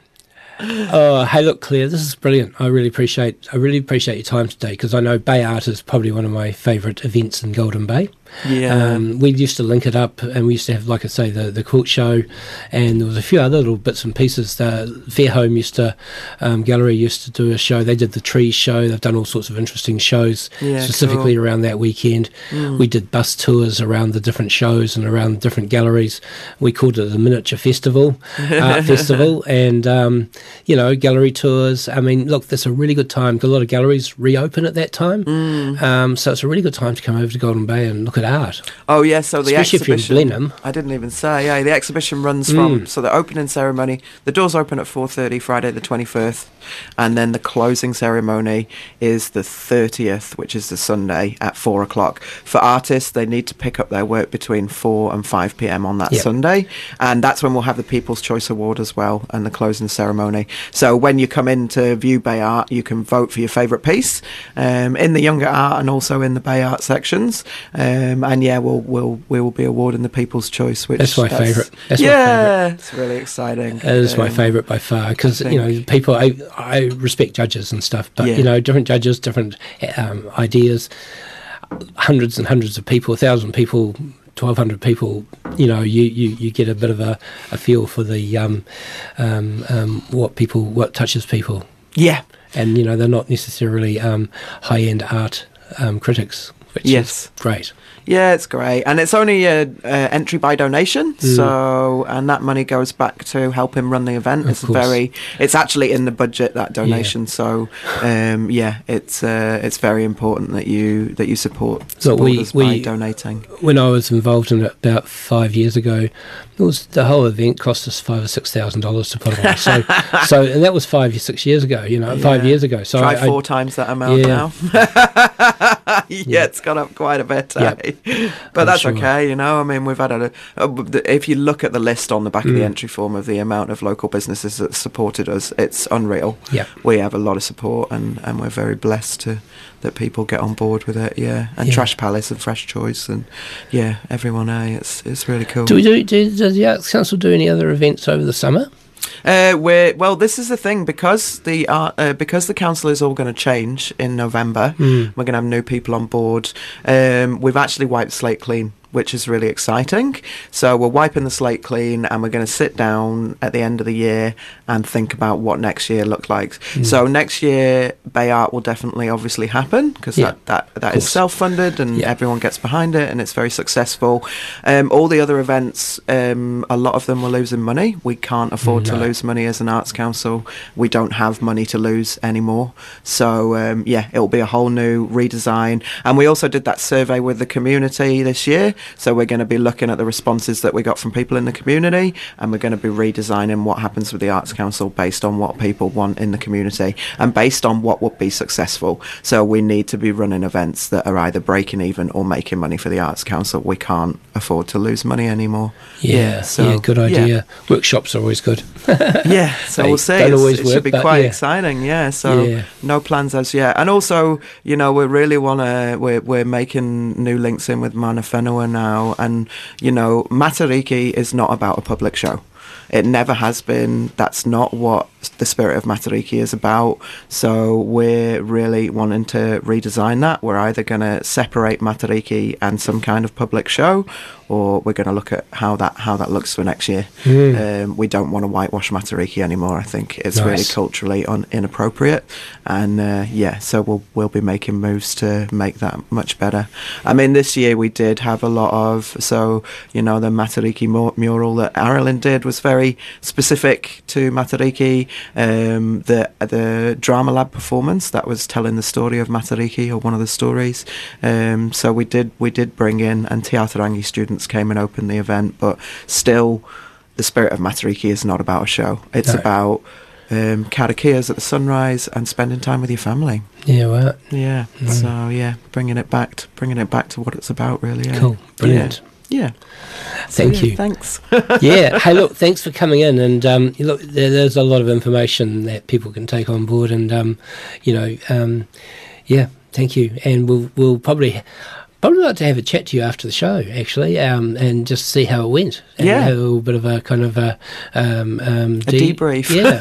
Oh, hey, look, Claire, this is brilliant. I really appreciate I really appreciate your time today because I know Bay Art is probably one of my favourite events in Golden Bay. Yeah. Um, we used to link it up, and we used to have, like I say, the the quilt show, and there was a few other little bits and pieces. Uh, Fairhome used to um, gallery used to do a show. They did the trees show. They've done all sorts of interesting shows Yeah, specifically cool. around that weekend. Mm. We did bus tours around the different shows and around different galleries. We called it the miniature festival, [LAUGHS] art festival, and um, you know gallery tours. I mean, look, that's a really good time. A lot of galleries reopen at that time, Mm. um, so it's a really good time to come over to Golden Bay and look at at art. Oh yeah, so the Especially if you're in exhibition. I didn't even say. Yeah, the exhibition runs from Mm. so the opening ceremony. The doors open at four thirty Friday the twenty first, and then the closing ceremony is the thirtieth, which is the Sunday at four o'clock. For artists, they need to pick up their work between four and five p.m. on that Yeah. Sunday, and that's when we'll have the People's Choice Award as well and the closing ceremony. So when you come in to view Bay Art, you can vote for your favourite piece um, in the younger art and also in the Bay Art sections. Um, and yeah, we'll we'll we will be awarding the People's Choice, which That's my favourite. That's my yeah, it's really exciting. It is my Um, favourite by far because you know people. I I respect judges and stuff, but Yeah. you know different judges, different um, ideas. Hundreds and hundreds of people, a thousand people, twelve hundred people. You know, you, you, you get a bit of a, a feel for the um, um, um, what people what touches people. Yeah. and you know they're not necessarily um, high end art um, critics, which Yes. is great. Yeah, it's great, and it's only a, a entry by donation. Mm. So, and that money goes back to help him run the event. Of it's course. very, it's actually in the budget that donation. So, um, yeah, it's uh, it's very important that you that you support, Look, support we- we- donating. When I was involved in it about five years ago, it was the whole event cost us five or six thousand dollars to put on. So, [LAUGHS] so and that was five or six years ago. You know, five years ago. So Try I, I- four times that amount yeah. now. [LAUGHS] yeah, it's gone up quite a bit. Yep. [LAUGHS] But I'm that's sure. okay, you know. I mean, we've had a, a, if you look at the list on the back of the Mm. entry form of the amount of local businesses that supported us, it's unreal. Yeah, we have a lot of support, and, and we're very blessed to that people get on board with it. Yeah, and Yeah. Trash Palace and Fresh Choice, and yeah, everyone. Eh, it's it's really cool. Do we do, do? Does the Arts Council do any other events over the summer? Uh, we're well. This is the thing because the art, uh, because the council is all going to change in November. Mm. We're going to have new people on board. Um, we've actually wiped slate clean, which is really exciting. So we're wiping the slate clean, and we're going to sit down at the end of the year and think about what next year looked like. Mm. So next year, Bay Art will definitely, obviously, happen because Yeah. that that, that is course. self-funded and Yeah. everyone gets behind it, and it's very successful. Um, all the other events, um, a lot of them were losing money. We can't afford to lose money as an arts council. We don't have money to lose anymore. So um, yeah, it'll be a whole new redesign. And we also did that survey with the community this year. So we're going to be looking at the responses that we got from people in the community, and we're going to be redesigning what happens with the arts council based on what people want in the community and based on what would be successful. So we need to be running events that are either breaking even or making money for the arts council. We can't afford to lose money anymore. Yeah, so yeah, good yeah. idea. Workshops are always good. [LAUGHS] Yeah, so They we'll see. It's- always it work, should be quite yeah. exciting. Yeah. So Yeah. no plans as yet, and also you know we really want to. We're we're making new links in with Mana Whenua now, and you know Matariki is not about a public show. It never has been. That's not what the spirit of Matariki is about. So we're really wanting to redesign that. We're either going to separate Matariki and some kind of public show, or we're going to look at how that how that looks for next year. Mm. Um, we don't want to whitewash Matariki anymore. I think it's really culturally un- inappropriate, and uh, yeah, so we'll we'll be making moves to make that much better. I mean, this year we did have a lot of so you know the Matariki mu- mural that Arilyn did was very specific to Matariki. Um, the the drama lab performance that was telling the story of Matariki or one of the stories. Um, so we did we did bring in and Te Ataarangi students came and opened the event, but still the spirit of Matariki is not about a show. It's No. about um, karakias at the sunrise and spending time with your family. Yeah, well, Yeah. Mm. So yeah, bringing it back, to, bringing it back to what it's about, really. Yeah. Cool. Brilliant. Yeah. Yeah. Thank yeah, you. Thanks. [LAUGHS] yeah. Hey, look, [LAUGHS] thanks for coming in. And um, look, there, there's a lot of information that people can take on board. And um, you know, um, yeah, thank you. And we'll we'll probably. Probably like to have a chat to you after the show, actually, um, and just see how it went. And Yeah. have a little bit of a kind of a um, um, A debrief. Yeah,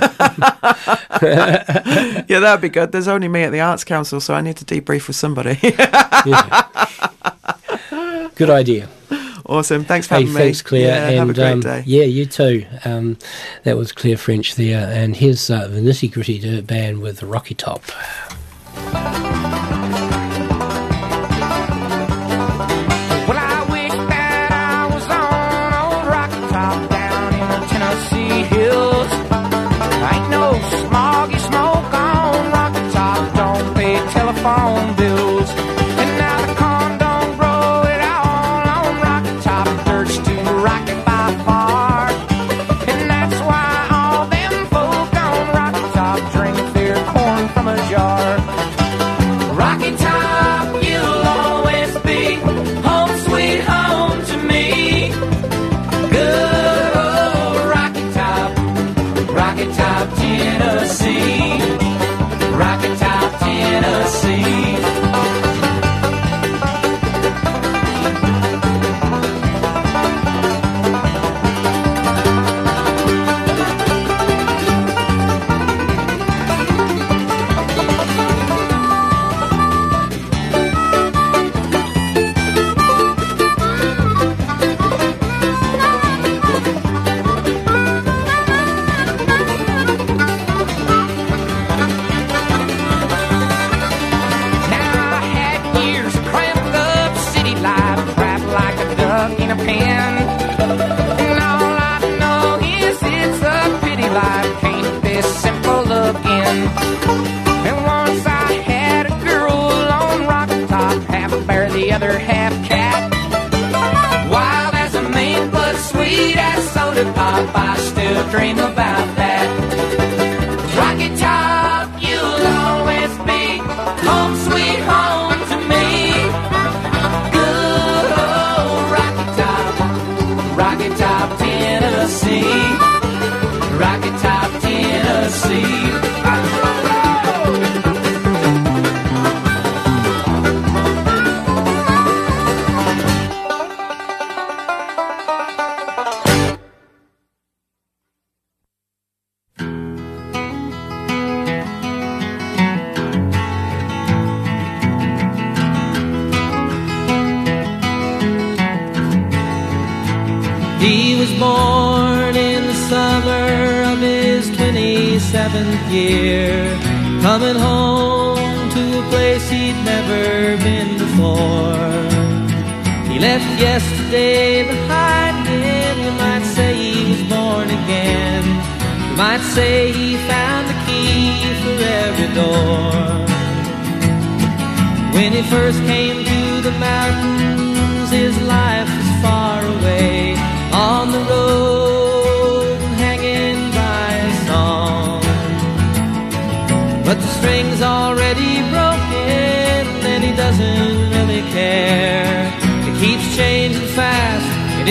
[LAUGHS] yeah, that'd be good. There's only me at the Arts Council, so I need to debrief with somebody. good idea. Awesome. Thanks for Hey, having thanks, me. Claire. Yeah, and have a great um, day. yeah, you too. Um, that was Claire French there, and here's uh, the Nitty Gritty Dirt Band with Rocky Top.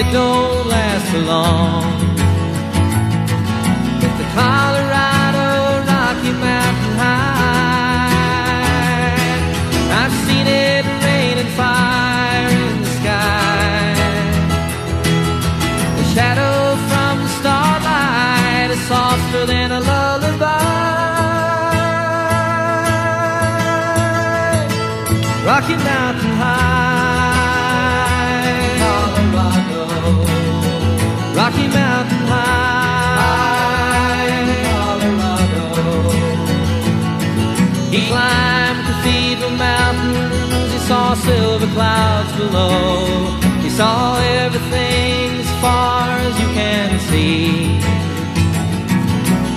It don't last long. It's the Colorado Rocky Mountain High. I've seen it rain and fire in the sky. The shadow from the starlight is softer than a lullaby. Rocky Mountain saw silver clouds below. He saw everything as far as you can see.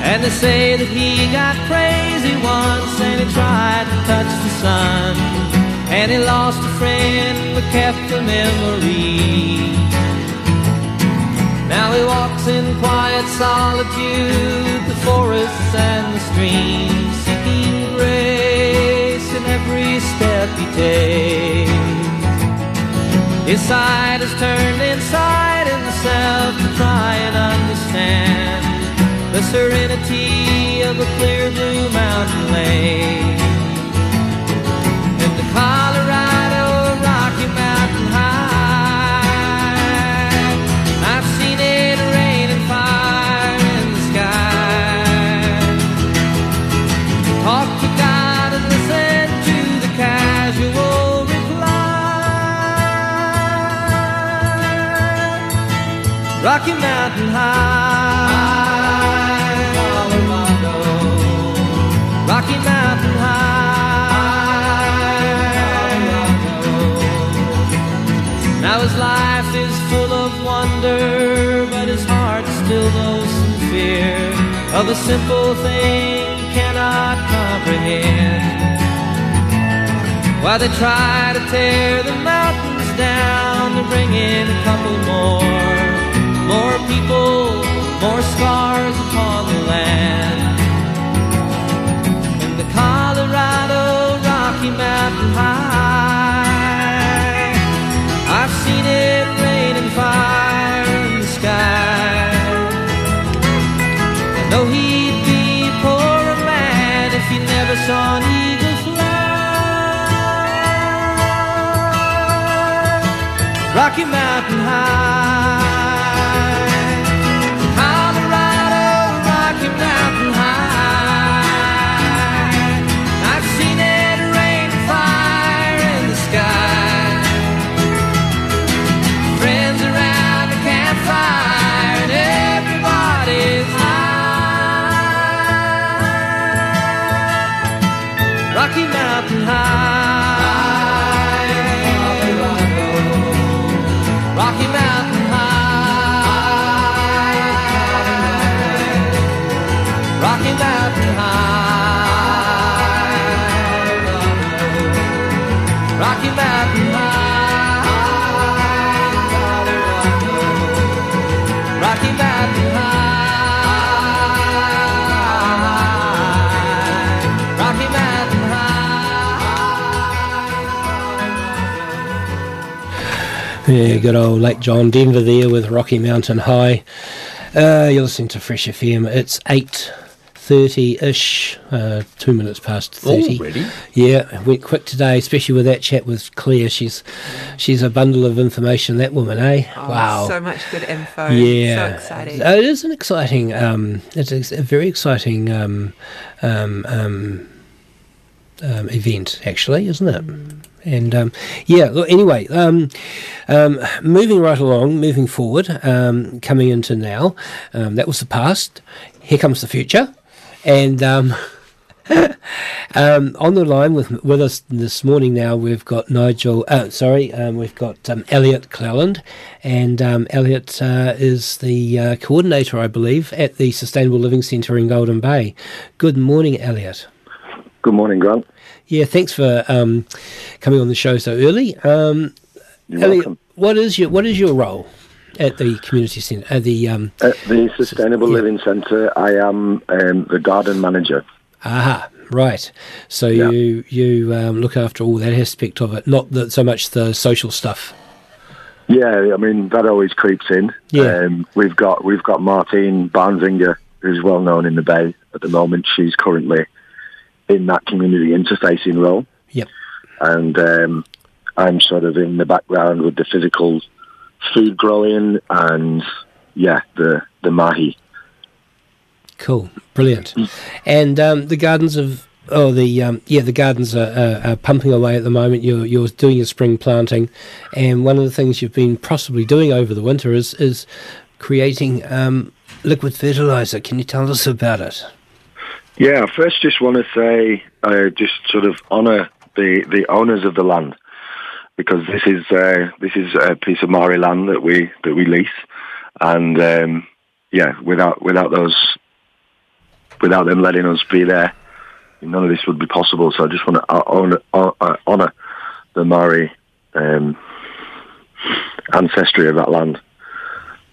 And they say that he got crazy once and he tried to touch the sun. And he lost a friend but kept the memory. Now he walks in quiet solitude, the forests and the streams, seeking grace in every step he takes. His side is turned inside himself to try and understand the serenity of a clear blue mountain lake. And the Colorado Rocky Mountain High. Rocky Mountain High, Colorado. Rocky Mountain High, Colorado. Now his life is full of wonder, but his heart still knows some fear of a simple thing cannot comprehend. While they try to tear the mountains down to bring in a couple more, more people, more scars upon the land. In the Colorado Rocky Mountain High, I've seen it rain and fire in the sky. I know he'd be a poorer man if he never saw an eagle fly. Rocky Mountain High, Yeah, good old Lake John Denver there with Rocky Mountain High. Uh, you're listening to Fresh FM. It's eight thirty-ish, uh, two minutes past thirty. Already? Yeah, it went quick today, especially with that chat with Claire. She's she's a bundle of information. That woman, eh? Oh, wow. So much good info. Yeah, So exciting. Uh, It is an exciting. Um, it's a, a very exciting um, um, um, um, event, actually, isn't it? And um, yeah, look, anyway, um, um, moving right along, moving forward, um, coming into now. Um, that was the past. Here comes the future, and. Um, [LAUGHS] um, on the line with with us this morning now, we've got Nigel. Uh, sorry, um, we've got um, Elliot Cleland, and um, Elliot uh, is the uh, coordinator, I believe, at the Sustainable Living Centre in Golden Bay. Good morning, Elliot. Good morning, Grant. Yeah, thanks for um, coming on the show so early. Um, You're Elliot, welcome. what is your what is your role at the community centre? At the um, At the Sustainable Living Centre, I am um, the garden manager. Aha, right. So you you um, look after all that aspect of it, not the, so much the social stuff. Yeah, I mean that always creeps in. Yeah. Um, we've got we've got Martine Barnsinger, who's well known in the Bay at the moment. She's currently in that community interfacing role. Yep. And um, I'm sort of in the background with the physical food growing and yeah, the the mahi. Cool, brilliant. And um, the gardens of oh the um, yeah the gardens are, are, are pumping away at the moment. You're you're doing your spring planting, and one of the things you've been possibly doing over the winter is is creating um, liquid fertilizer. Can you tell us about it? Yeah, first just want to say, uh, just sort of honour the, the owners of the land because this is uh, this is a piece of Maori land that we that we lease, and um, yeah, without without those without them letting us be there, none of this would be possible. So I just want to honour, uh, honour the Maori um, ancestry of that land,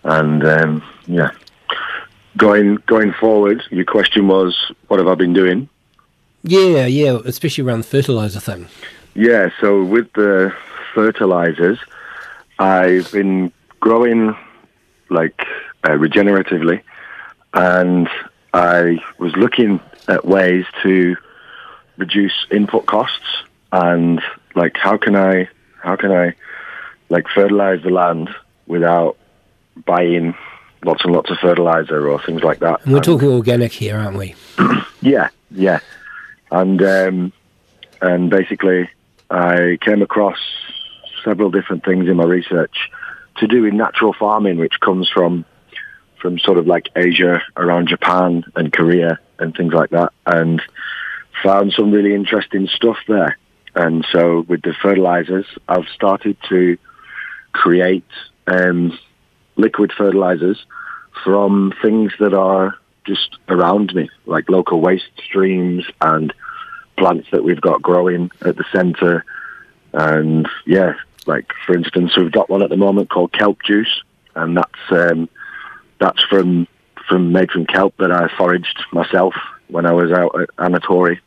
and um, yeah going going forward, your question was, what have I been doing? Yeah, yeah, especially around the fertilizer thing. Yeah, so with the fertilizers, I've been growing like uh, regeneratively, and I was looking at ways to reduce input costs and like how can I how can I like fertilize the land without buying lots and lots of fertilizer or things like that. And we're And- talking organic here, aren't we? [CLEARS THROAT] yeah, yeah. And um, and basically, I came across several different things in my research to do with natural farming, which comes from from sort of like Asia, around Japan and Korea and things like that, and found some really interesting stuff there. And so, with the fertilizers, I've started to create um, liquid fertilizers from things that are just around me, like local waste streams and plants that we've got growing at the centre. And yeah, like for instance, we've got one at the moment called kelp juice, and that's um, that's from from made from kelp that I foraged myself when I was out at Anatori.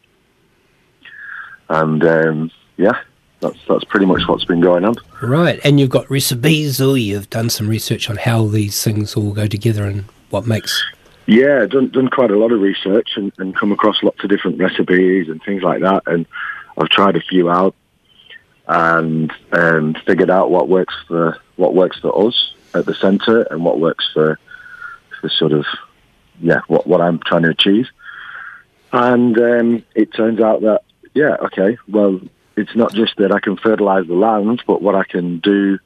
And um, yeah, that's that's pretty much what's been going on. Right, and you've got recipes, or you've done some research on how these things all go together and what makes. Yeah, done done quite a lot of research and, and come across lots of different recipes and things like that, and I've tried a few out and um, figured out what works for what works for us at the centre and what works for for sort of yeah what what I'm trying to achieve. And um, it turns out that yeah okay well it's not just that I can fertilise the land, but what I can do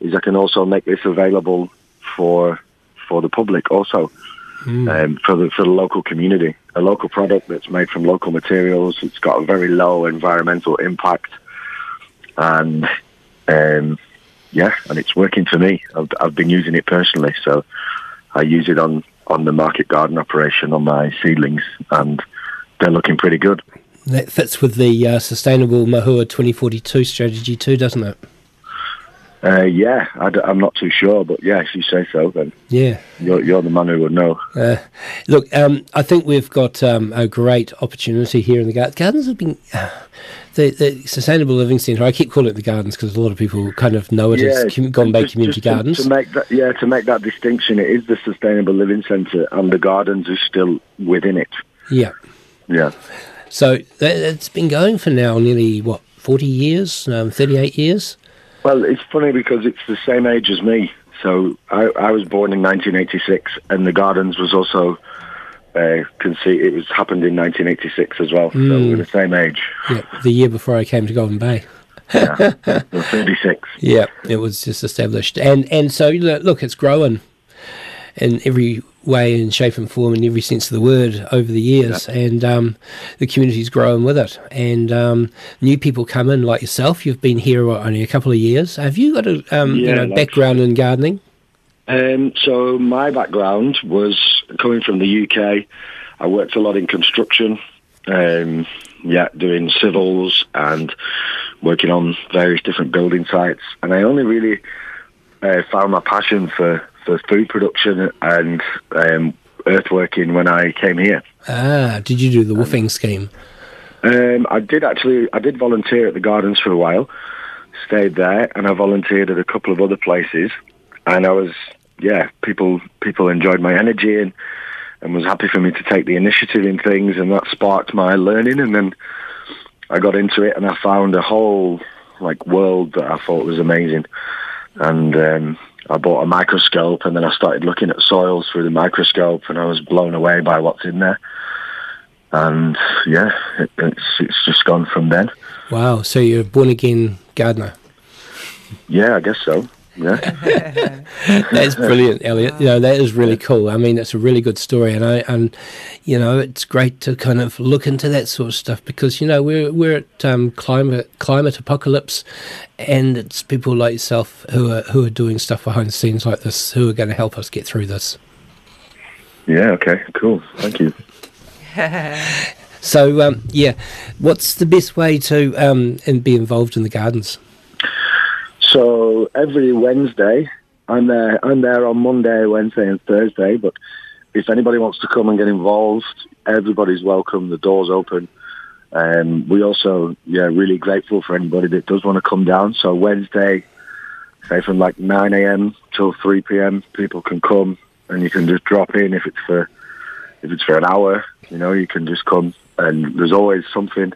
is I can also make this available for for the public also um, for the for the local community. A local product that's made from local materials. It's got a very low environmental impact, and um, yeah, and it's working for me. I've, I've been using it personally, so I use it on on the market garden operation on my seedlings, and they're looking pretty good. That fits with the uh, Sustainable Mohua 2042 strategy too, doesn't it? Uh, yeah, I am not too sure, but yeah, if you say so, then Yeah. you're, you're the man who would know. Uh, look, um, I think we've got um, a great opportunity here in the gardens. Gardens have been. The, the Sustainable Living Centre, I keep calling it the gardens because a lot of people kind of know it as Com- Gone Bay just- Community to- Gardens. To, make that, yeah, to make that distinction, it is the Sustainable Living Centre, and the gardens are still within it. yeah. Yeah. So that, it's been going for now nearly, what, 40 years, um, 38 years? Well, it's funny because it's the same age as me. So I, I was born in 1986, and the Gardens was also uh, conceived. It was happened in 1986 as well. So Mm. we're the same age. Yeah, the year before I came to Golden Bay. We're [LAUGHS] 36. Yeah, it was just established, and and so look, it's growing in every way and shape and form, in every sense of the word, over the years, and um, the community's growing with it. And um, new people come in, like yourself. You've been here only a couple of years. Have you got a um, you know background in gardening? Um, so my background was coming from the UK. I worked a lot in construction, um, yeah, doing civils and working on various different building sites. And I only really uh, found my passion for, for food production and um, earthworking when I came here. Ah, did you do the WWOOFing scheme? Um, I did actually. I did volunteer at the gardens for a while. Stayed there, and I volunteered at a couple of other places. And I was, yeah, people people enjoyed my energy and and was happy for me to take the initiative in things, and that sparked my learning. And then I got into it, and I found a whole like world that I thought was amazing. And um, I bought a microscope, and then I started looking at soils through the microscope, and I was blown away by what's in there and yeah, it, it's it's just gone from then. Wow, so you're a born again gardener. Yeah, I guess so. Yeah, [LAUGHS] That's brilliant, Elliot. You know, that is really cool. I mean, it's a really good story, and I and you know, it's great to kind of look into that sort of stuff because you know we're we're at um, climate climate apocalypse, and it's people like yourself who are who are doing stuff behind the scenes like this who are going to help us get through this. yeah. Okay, cool. Thank you. [LAUGHS] So um, yeah, what's the best way to um, and be involved in the gardens? So every Wednesday, I'm there. I'm there on Monday, Wednesday, and Thursday. But if anybody wants to come and get involved, everybody's welcome. The door's open. Um, we also, yeah, really grateful for anybody that does want to come down. So Wednesday, say from like 9 a.m. till 3 p.m., people can come and you can just drop in if it's for if it's for an hour. You know, you can just come and there's always something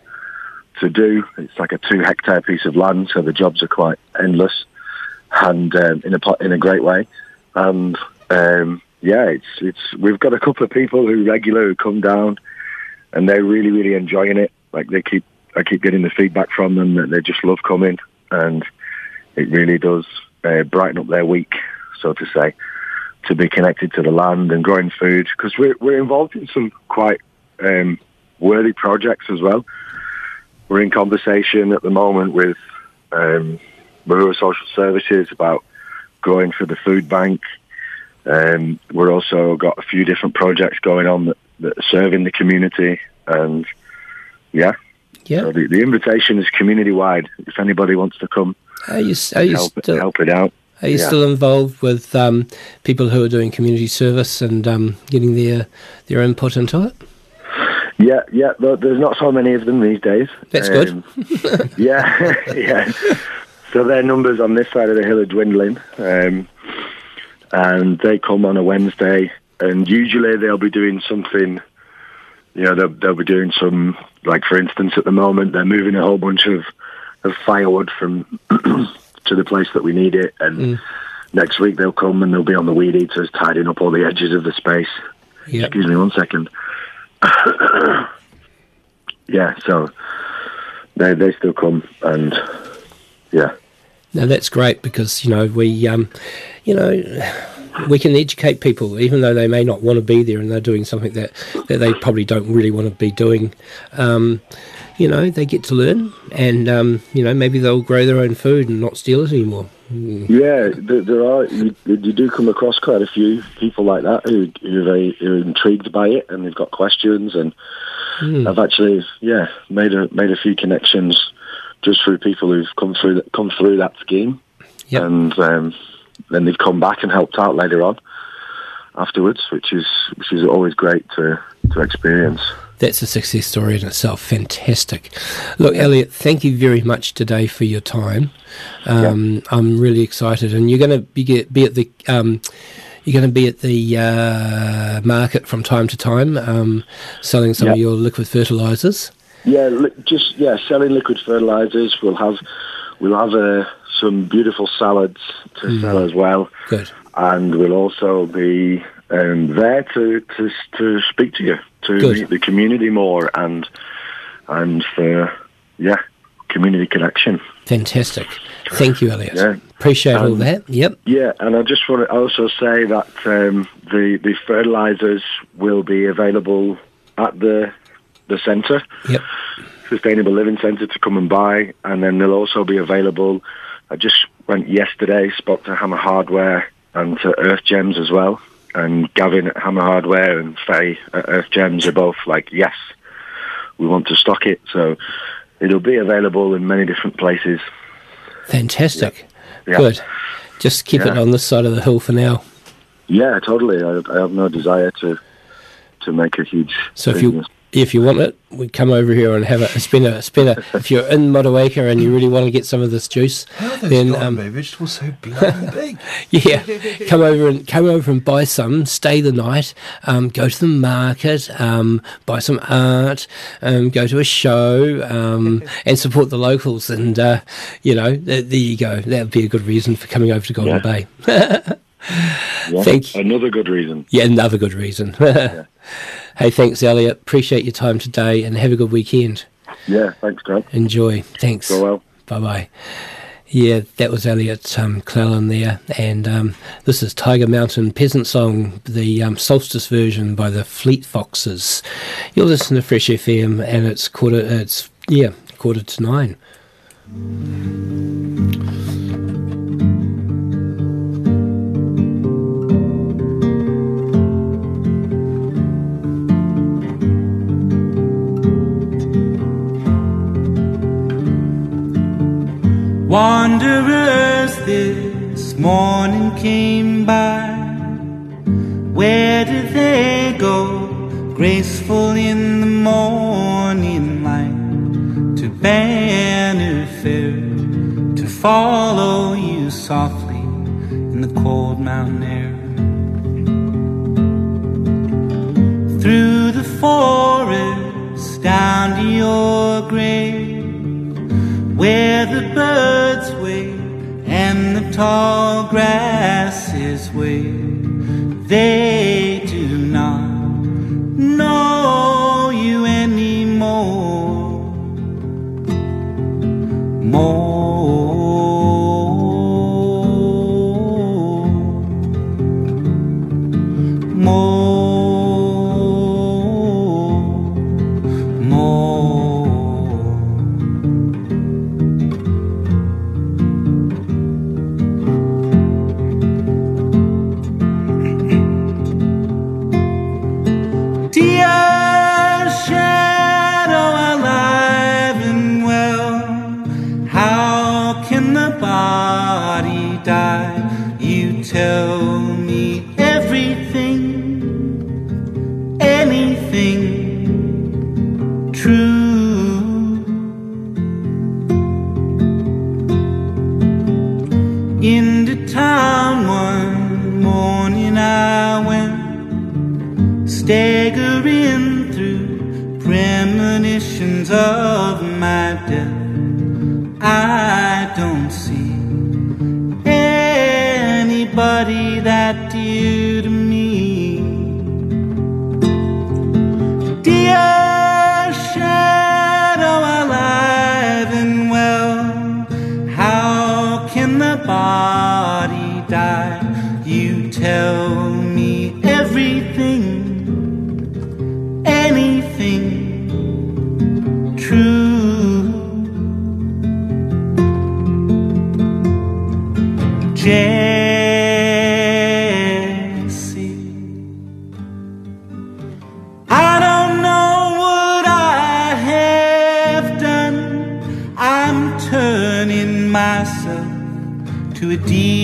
to do. It's like a two hectare piece of land, so the jobs are quite endless and um, in a in a great way. And um, yeah, it's it's we've got a couple of people who regular who come down, and they're really really enjoying it. Like they keep I keep getting the feedback from them that they just love coming, and it really does uh, brighten up their week, so to say, to be connected to the land and growing food because we're we're involved in some quite um, worthy projects as well. We're in conversation at the moment with um, Rural Social Services about going for the food bank. Um, we're also got a few different projects going on that, that are serving the community, and yeah, Yeah. So the, the invitation is community wide. If anybody wants to come, Are you are you help, still help it out. Are you Yeah. still involved with um, people who are doing community service and um, getting their their input into it? Yeah, yeah. there- There's not so many of them these days. That's good. Um, yeah, [LAUGHS] yeah. So their numbers on this side of the hill are dwindling, um, and they come on a Wednesday, and usually they'll be doing something. You know, they'll, they'll be doing some, like for instance, at the moment they're moving a whole bunch of, of firewood from [CLEARS THROAT] to the place that we need it, and next week they'll come and they'll be on the weed eaters tidying up all the edges of the space. Yeah. Excuse me one second. [COUGHS] yeah, so they they still come and yeah. Now that's great because you know we, um, you know, we can educate people even though they may not want to be there and they're doing something that, that they probably don't really want to be doing. Um, you know, they get to learn, and um, you know maybe they'll grow their own food and not steal it anymore. Mm. Yeah, there, there are. You, you do come across quite a few people like that who, who are very who are intrigued by it and they've got questions. And Hmm. I've actually, yeah, made a made a few connections just through people who've come through that come through that scheme. Yep. and um, then they've come back and helped out later on afterwards, which is which is always great to to experience. That's a success story in itself. Fantastic. Look, Elliot, thank you very much today for your time. Um, I'm really excited, and you're going to be, be at the. Um, you're going to be at the uh, market from time to time, um, selling some of your liquid fertilizers. Yeah, li- just yeah, selling liquid fertilizers. We'll have we'll have uh, some beautiful salads to Mm. sell as well, Good. and we'll also be um, there to, to to speak to you to Good. meet the community more and and for yeah community connection. Fantastic. Thank you, Elliot. Yeah. Appreciate all that. Yep. Yeah, and I just want to also say that um, the the fertilizers will be available at the the centre. Yep. Sustainable Living Centre to come and buy, and then they'll also be available. I just went yesterday, spoke to Hammer Hardware and to Earth Gems as well. And Gavin at Hammer Hardware and Faye at Earth Gems are both like, yes, we want to stock it. So it'll be available in many different places. Fantastic. Yeah. Good. Just keep it on this side of the hill for now. Yeah, totally. I, I have no desire to to make a huge. So if you business. If you want it, we come over here and have a spend a spend a. if you're in Motueka and you really want to get some of this juice, then um, vegetables so bloody [LAUGHS] big. yeah, [LAUGHS] come over and come over and buy some. Stay the night. Um, go to the market. Um, buy some art. Um, go to a show um, [LAUGHS] and support the locals. And uh, you know, th- there you go. That would be a good reason for coming over to Golden Yeah. Bay. Yeah, Thank Another good reason. Yeah, another good reason. Hey, thanks, Elliot. Appreciate your time today and have a good weekend. Yeah, thanks, Grant. Enjoy. Thanks. Go well. Bye bye. Yeah, that was Elliot um, Clellan there, and um, this is Tiger Mountain Peasant Song, the um, solstice version by the Fleet Foxes. You're listening to Fresh FM, and it's quarter. It's yeah, quarter to nine. Wanderers this morning came by. Where did they go? Graceful in the morning light to Banner Fair to follow you softly in the cold mountain air. Through the forest down to your grave where the birds wave and the tall grasses wave. They do not know you anymore. More. I don't see anybody that a demon.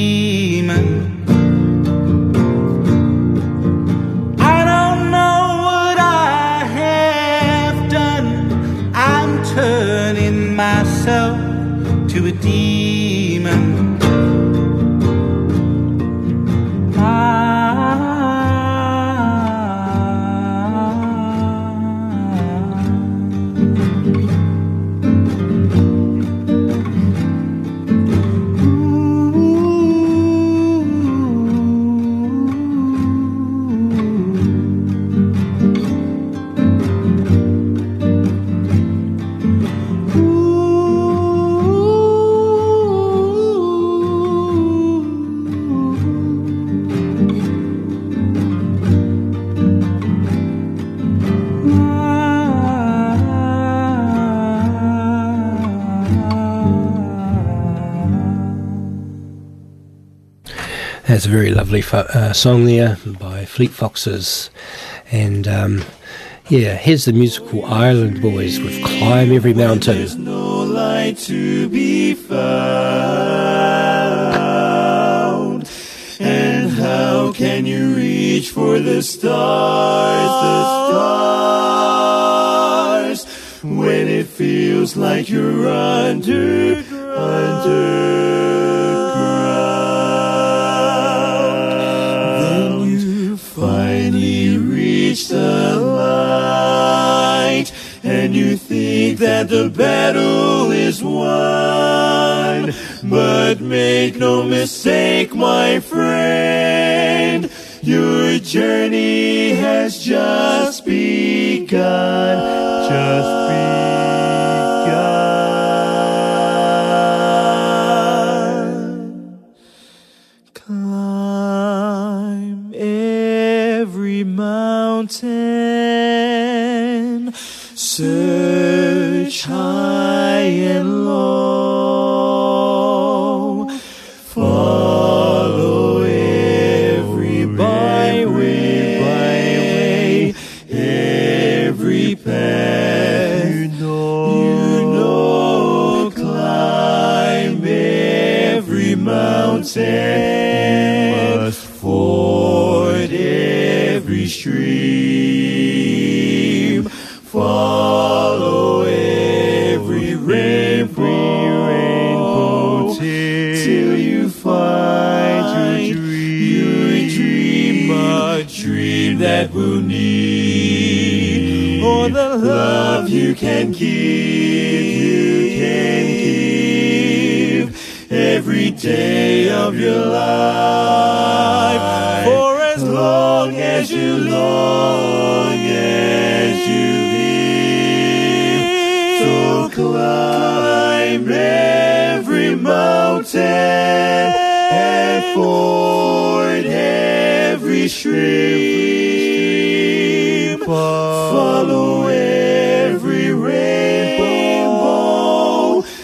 Lovely fo- uh, song there by Fleet Foxes. And um, yeah, here's the musical Island Boys with Climb Every Mountain. no light to be found. And how can you reach for the stars, the stars, when it feels like you're under, underground? Finally reach the light, and you think that the battle is won. But make no mistake, my friend, your journey has just begun. Just begun. Mountain, search high that we'll need. All the love you can give, you can give every day of your life. For as long as you long as you live. So climb every mountain and ford every stream follow every rainbow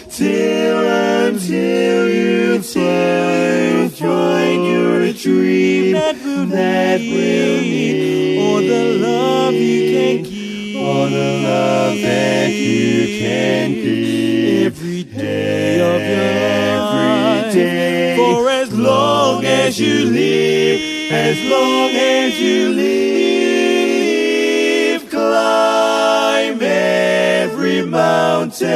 till until you till you join your dream that will, that will need all the love you can give all the love that you can give every day of your life. every day. For as long as you live as long as you live climb every mountain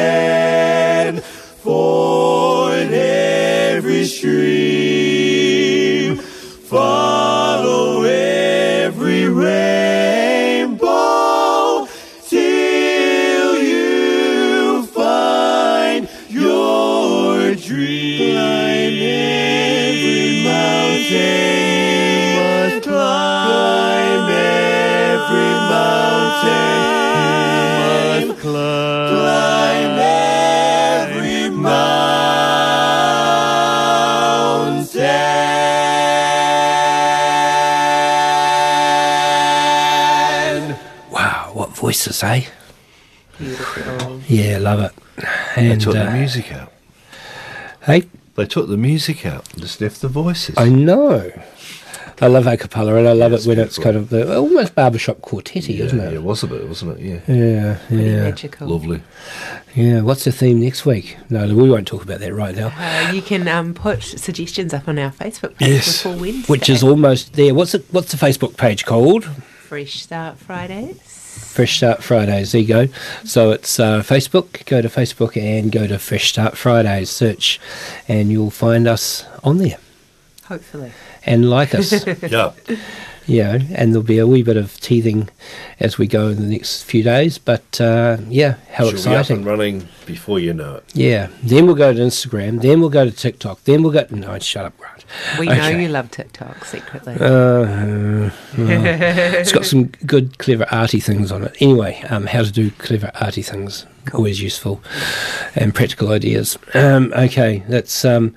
what voices, eh? Yeah, love it. They And, took the uh, music out. Hey? They took the music out, and just left the voices. I know. I love a cappella, and I love it when it's kind of the almost barbershop quartetty, isn't it? Yeah, it was a bit, wasn't it? Yeah. Yeah, yeah. magical. Lovely. Yeah, what's the theme next week? No, we won't talk about that right now. Uh, you can um, put suggestions up on our Facebook page Yes, before Wednesday. which is almost there. What's it? What's the Facebook page called? Fresh Start Fridays. Fresh Start Fridays. There you go. So it's uh, Facebook. Go to Facebook and go to Fresh Start Fridays. Search, and you'll find us on there. Hopefully. And like us. [LAUGHS] Yeah. Yeah, and there'll be a wee bit of teething as we go in the next few days. But uh, yeah, how She'll Be up exciting! and running before you know it. Yeah. Then we'll go to Instagram. Then we'll go to TikTok. Then we'll go. No, shut up, Grant. We know you love TikTok secretly. Uh, uh, it's got some good, clever, arty things on it. Anyway, um, how to do clever, arty things always useful, and practical ideas. Um, okay, that's um,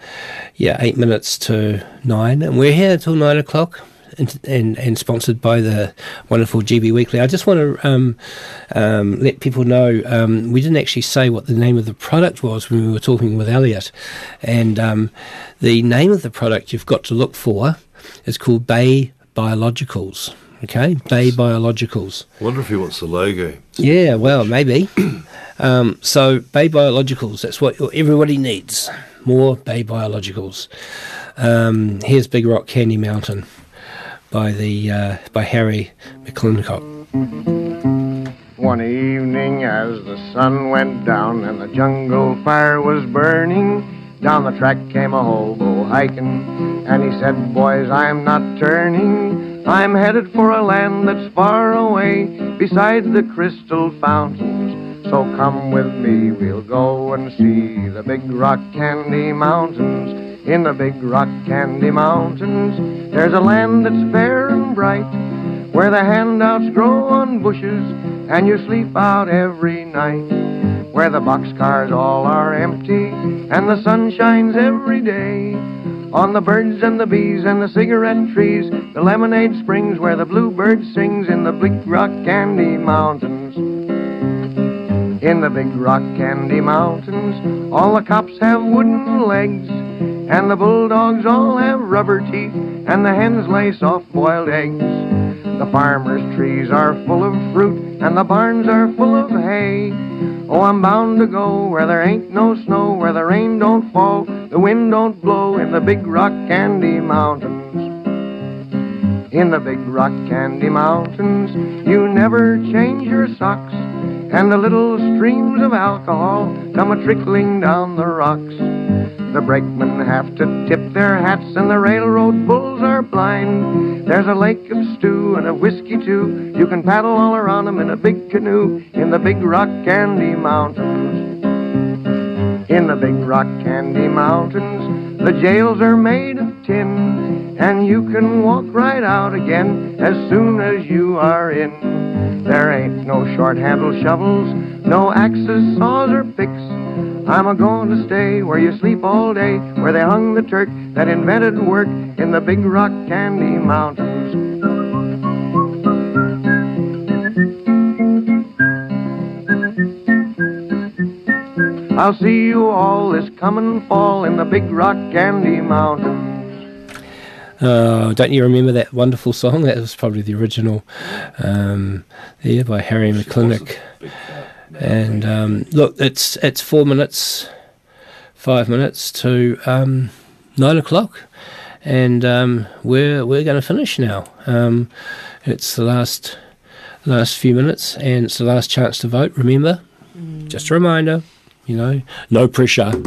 yeah, eight minutes to nine, and we're here till nine o'clock. And, and, and sponsored by the wonderful GB Weekly. I just want to um, um, let people know um, we didn't actually say what the name of the product was when we were talking with Elliot, and um, the name of the product you've got to look for is called Bay Biologicals. Okay, Bay Biologicals. wonder if he wants the logo. Yeah, well, maybe. [COUGHS] um, so, Bay Biologicals, that's what everybody needs. More Bay Biologicals. Um, here's Big Rock Candy Mountain by the uh, by Harry McClintock. One evening as the sun went down and the jungle fire was burning, down the track came a hobo hiking, and he said, Boys, I'm not turning. I'm headed for a land that's far away beside the crystal fountains. So come with me, we'll go and see the big rock candy mountains. In the big rock candy mountains, there's a land that's fair and bright, where the handouts grow on bushes and you sleep out every night. Where the boxcars all are empty and the sun shines every day. On the birds and the bees and the cigarette trees, the lemonade springs where the bluebird sings in the big rock candy mountains. In the big rock candy mountains, all the cops have wooden legs, and the bulldogs all have rubber teeth, and the hens lay soft boiled eggs. The farmer's trees are full of fruit, and the barns are full of hay. Oh, I'm bound to go where there ain't no snow, where the rain don't fall, the wind don't blow, in the big rock candy mountains. In the big rock candy mountains, you never change your socks, and the little streams of alcohol come a trickling down the rocks. The brakemen have to tip their hats, and the railroad bulls are blind. There's a lake of stew and of whiskey too. You can paddle all around 'em in a big canoe in the big rock candy mountains. In the big rock candy mountains, the jails are made of tin, and you can walk right out again as soon as you are in. There ain't no short-handled shovels, no axes, saws, or picks. I'm a going to stay where you sleep all day, where they hung the Turk that invented work in the big rock candy mountains. I'll see you all this coming fall in the big rock candy mountains. Uh, don't you remember that wonderful song? That was probably the original um, there by Harry McClintock. And um, look, it's it's four minutes, five minutes to um, nine o'clock, and um, we're we're going to finish now. Um, it's the last last few minutes, and it's the last chance to vote. Remember, just a reminder. You know, no pressure. [LAUGHS]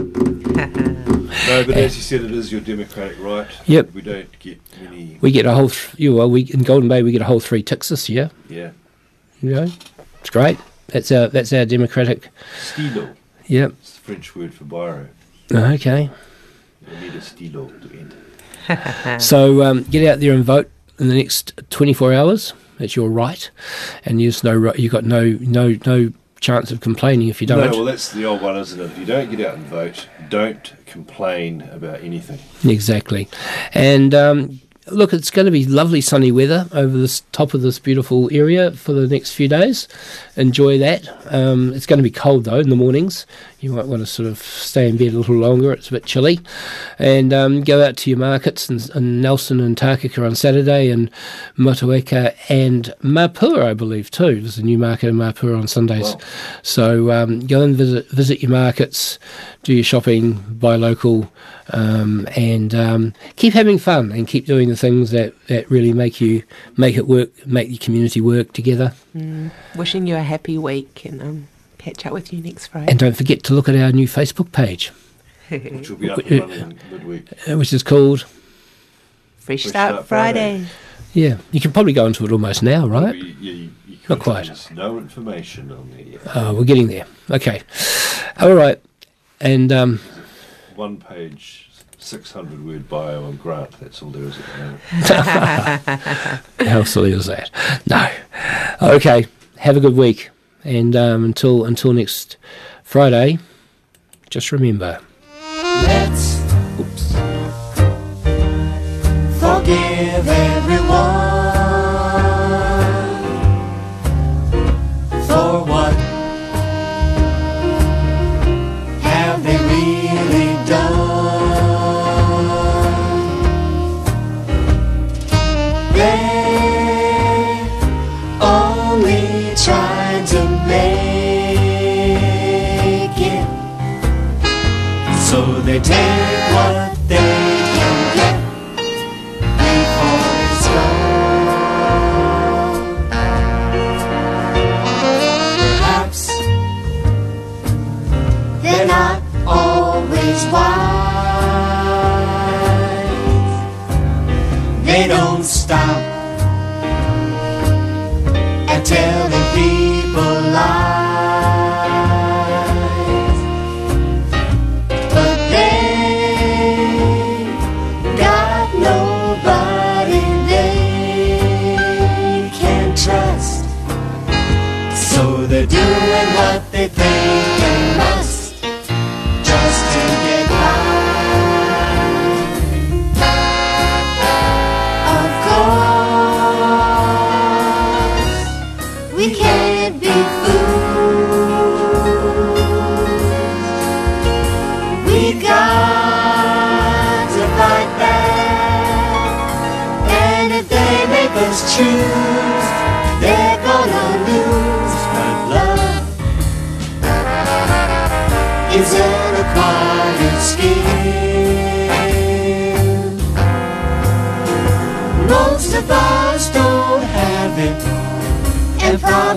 No, but as you said, it is your democratic right. Yep. We don't get many. We get a whole, th- you know, we in Golden Bay we get a whole three ticks this year. Yeah. You know, it's great. That's our that's our democratic. Stylo. Yep. It's the French word for biro. Okay. You need a stylo to enter. [LAUGHS] [LAUGHS] So um, get out there and vote in the next 24 hours. That's your right, and there's no you got no no no chance of complaining if you don't. No, well, that's the old one, isn't it? If you don't get out and vote, don't complain about anything. Exactly, and um, look, it's going to be lovely sunny weather over the top of this beautiful area for the next few days. Enjoy that. Um, it's going to be cold though in the mornings. You might want to sort of stay in bed a little longer. It's a bit chilly, and um, go out to your markets in, in Nelson and Takaka on Saturday, and Motueka and Mapua, I believe too. There's a new market in Mapua on Sundays. So um, go and visit visit your markets, do your shopping, buy local, um, and um, keep having fun and keep doing the things that, that really make you make it work, make your community work together. Mm. Wishing you a happy week and um, catch up with you next Friday. And don't forget to look at our new Facebook page, [LAUGHS] Which will be up and running midweek. uh, which is called Fresh, Start Start Friday. yeah. You can probably go into it almost now, right? You, you, you Not quite. There's no information on there yet. Uh, we're getting there. Okay, all right, and um, One page, 600 word bio on Grant. That's all there is at the moment. [LAUGHS] [LAUGHS] How silly is that? No. Okay. Have a good week, and um, until until next Friday, just remember. Let's forgive everyone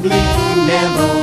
probably never